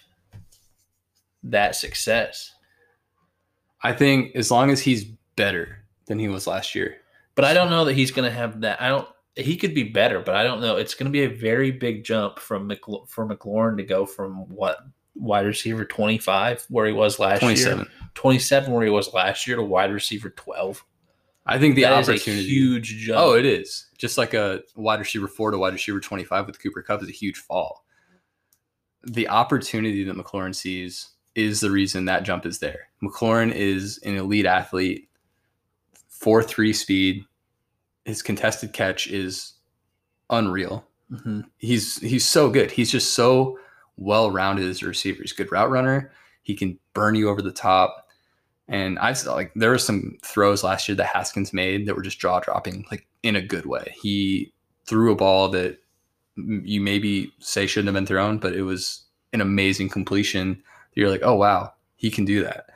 that success. I think as long as he's better than he was last year. But I don't know that he's gonna have that. I don't he could be better, but I don't know. It's going to be a very big jump from McL- for McLaurin to go from what wide receiver 25 where he was last 27. year 27 where he was last year to wide receiver 12 i think the that opportunity huge jump oh it is just like a wide receiver 4 to wide receiver 25 with cooper Kupp is a huge fall the opportunity that mclaurin sees is the reason that jump is there mclaurin is an elite athlete 4-3 speed his contested catch is unreal. Mm-hmm. He's he's so good. He's just so well rounded as a receiver. He's a good route runner. He can burn you over the top. And I saw like there were some throws last year that Haskins made that were just jaw dropping, like in a good way. He threw a ball that you maybe say shouldn't have been thrown, but it was an amazing completion. You're like, oh wow, he can do that.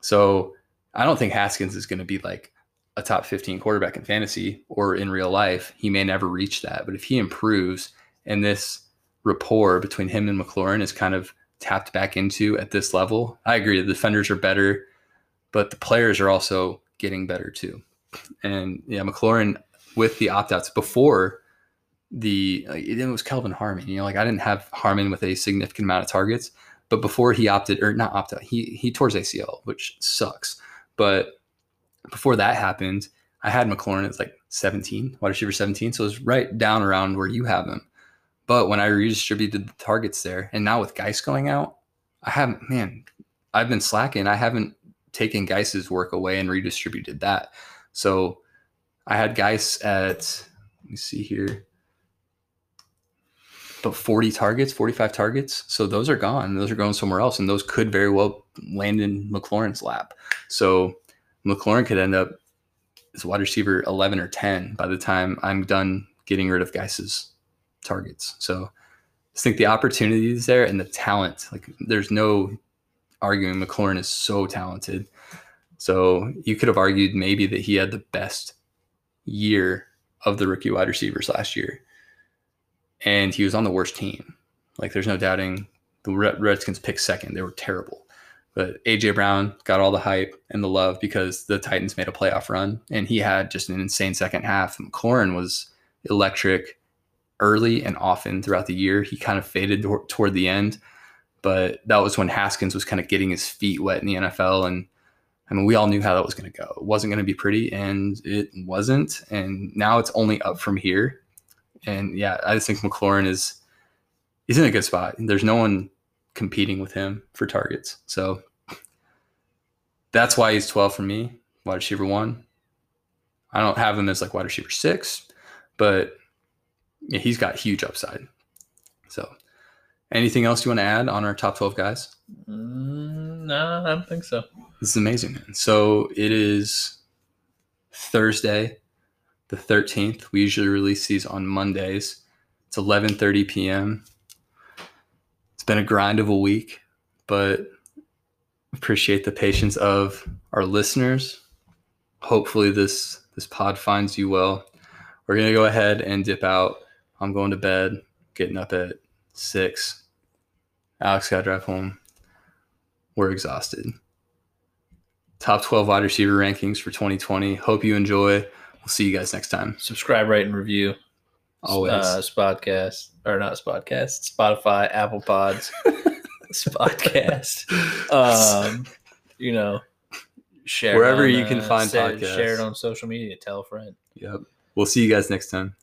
So I don't think Haskins is going to be like a top 15 quarterback in fantasy or in real life, he may never reach that. But if he improves and this rapport between him and McLaurin is kind of tapped back into at this level, I agree. The defenders are better, but the players are also getting better too. And yeah, McLaurin, with the opt outs before the like, it was Kelvin Harmon. You know, like I didn't have Harmon with a significant amount of targets, but before he opted or not opt out, he he tore his ACL, which sucks. But before that happened, I had McLaurin as like 17, wide receiver 17. So it was right down around where you have him. But when I redistributed the targets there, and now with Guice going out, I haven't, man, I've been slacking. I haven't taken Guice's work away and redistributed that. So I had Guice at, let me see here, but 40 targets, 45 targets. So those are gone. Those are going somewhere else. And those could very well land in McLaurin's lap. So McLaurin could end up as wide receiver 11 or 10 by the time I'm done getting rid of Guice's targets. So I think the opportunity is there and the talent. Like there's no arguing McLaurin is so talented. So you could have argued maybe that he had the best year of the rookie wide receivers last year. And he was on the worst team. Like there's no doubting the Redskins picked second. They were terrible. But AJ Brown got all the hype and the love because the Titans made a playoff run and he had just an insane second half. McLaurin was electric early and often throughout the year. He kind of faded toward the end, but that was when Haskins was kind of getting his feet wet in the NFL. And I mean, we all knew how that was going to go. It wasn't going to be pretty, and it wasn't. And now it's only up from here. And yeah, I just think McLaurin is he's in a good spot. There's no one competing with him for targets. So that's why he's 12 for me, wide receiver one. I don't have him as like wide receiver six, but yeah, he's got huge upside. So, anything else you want to add on our top 12 guys? Mm, no, I don't think so. This is amazing, man. So, it is Thursday, the 13th. We usually release these on Mondays. It's 11:30 p.m. It's been a grind of a week, but appreciate the patience of our listeners. Hopefully this this pod finds you well. We're gonna go ahead and dip out. I'm going to bed, getting up at six. Alex got to drive home. We're exhausted. Top 12 wide receiver rankings for 2020. Hope you enjoy. We'll see you guys next time. Subscribe, rate, and review. Always. Uh, Spodcast, or not Spodcast, Spotify, Apple Pods. podcast. Um, you know, share wherever on, you can uh, find say- podcasts. Share it on social media. Tell a friend. Yep. We'll see you guys next time.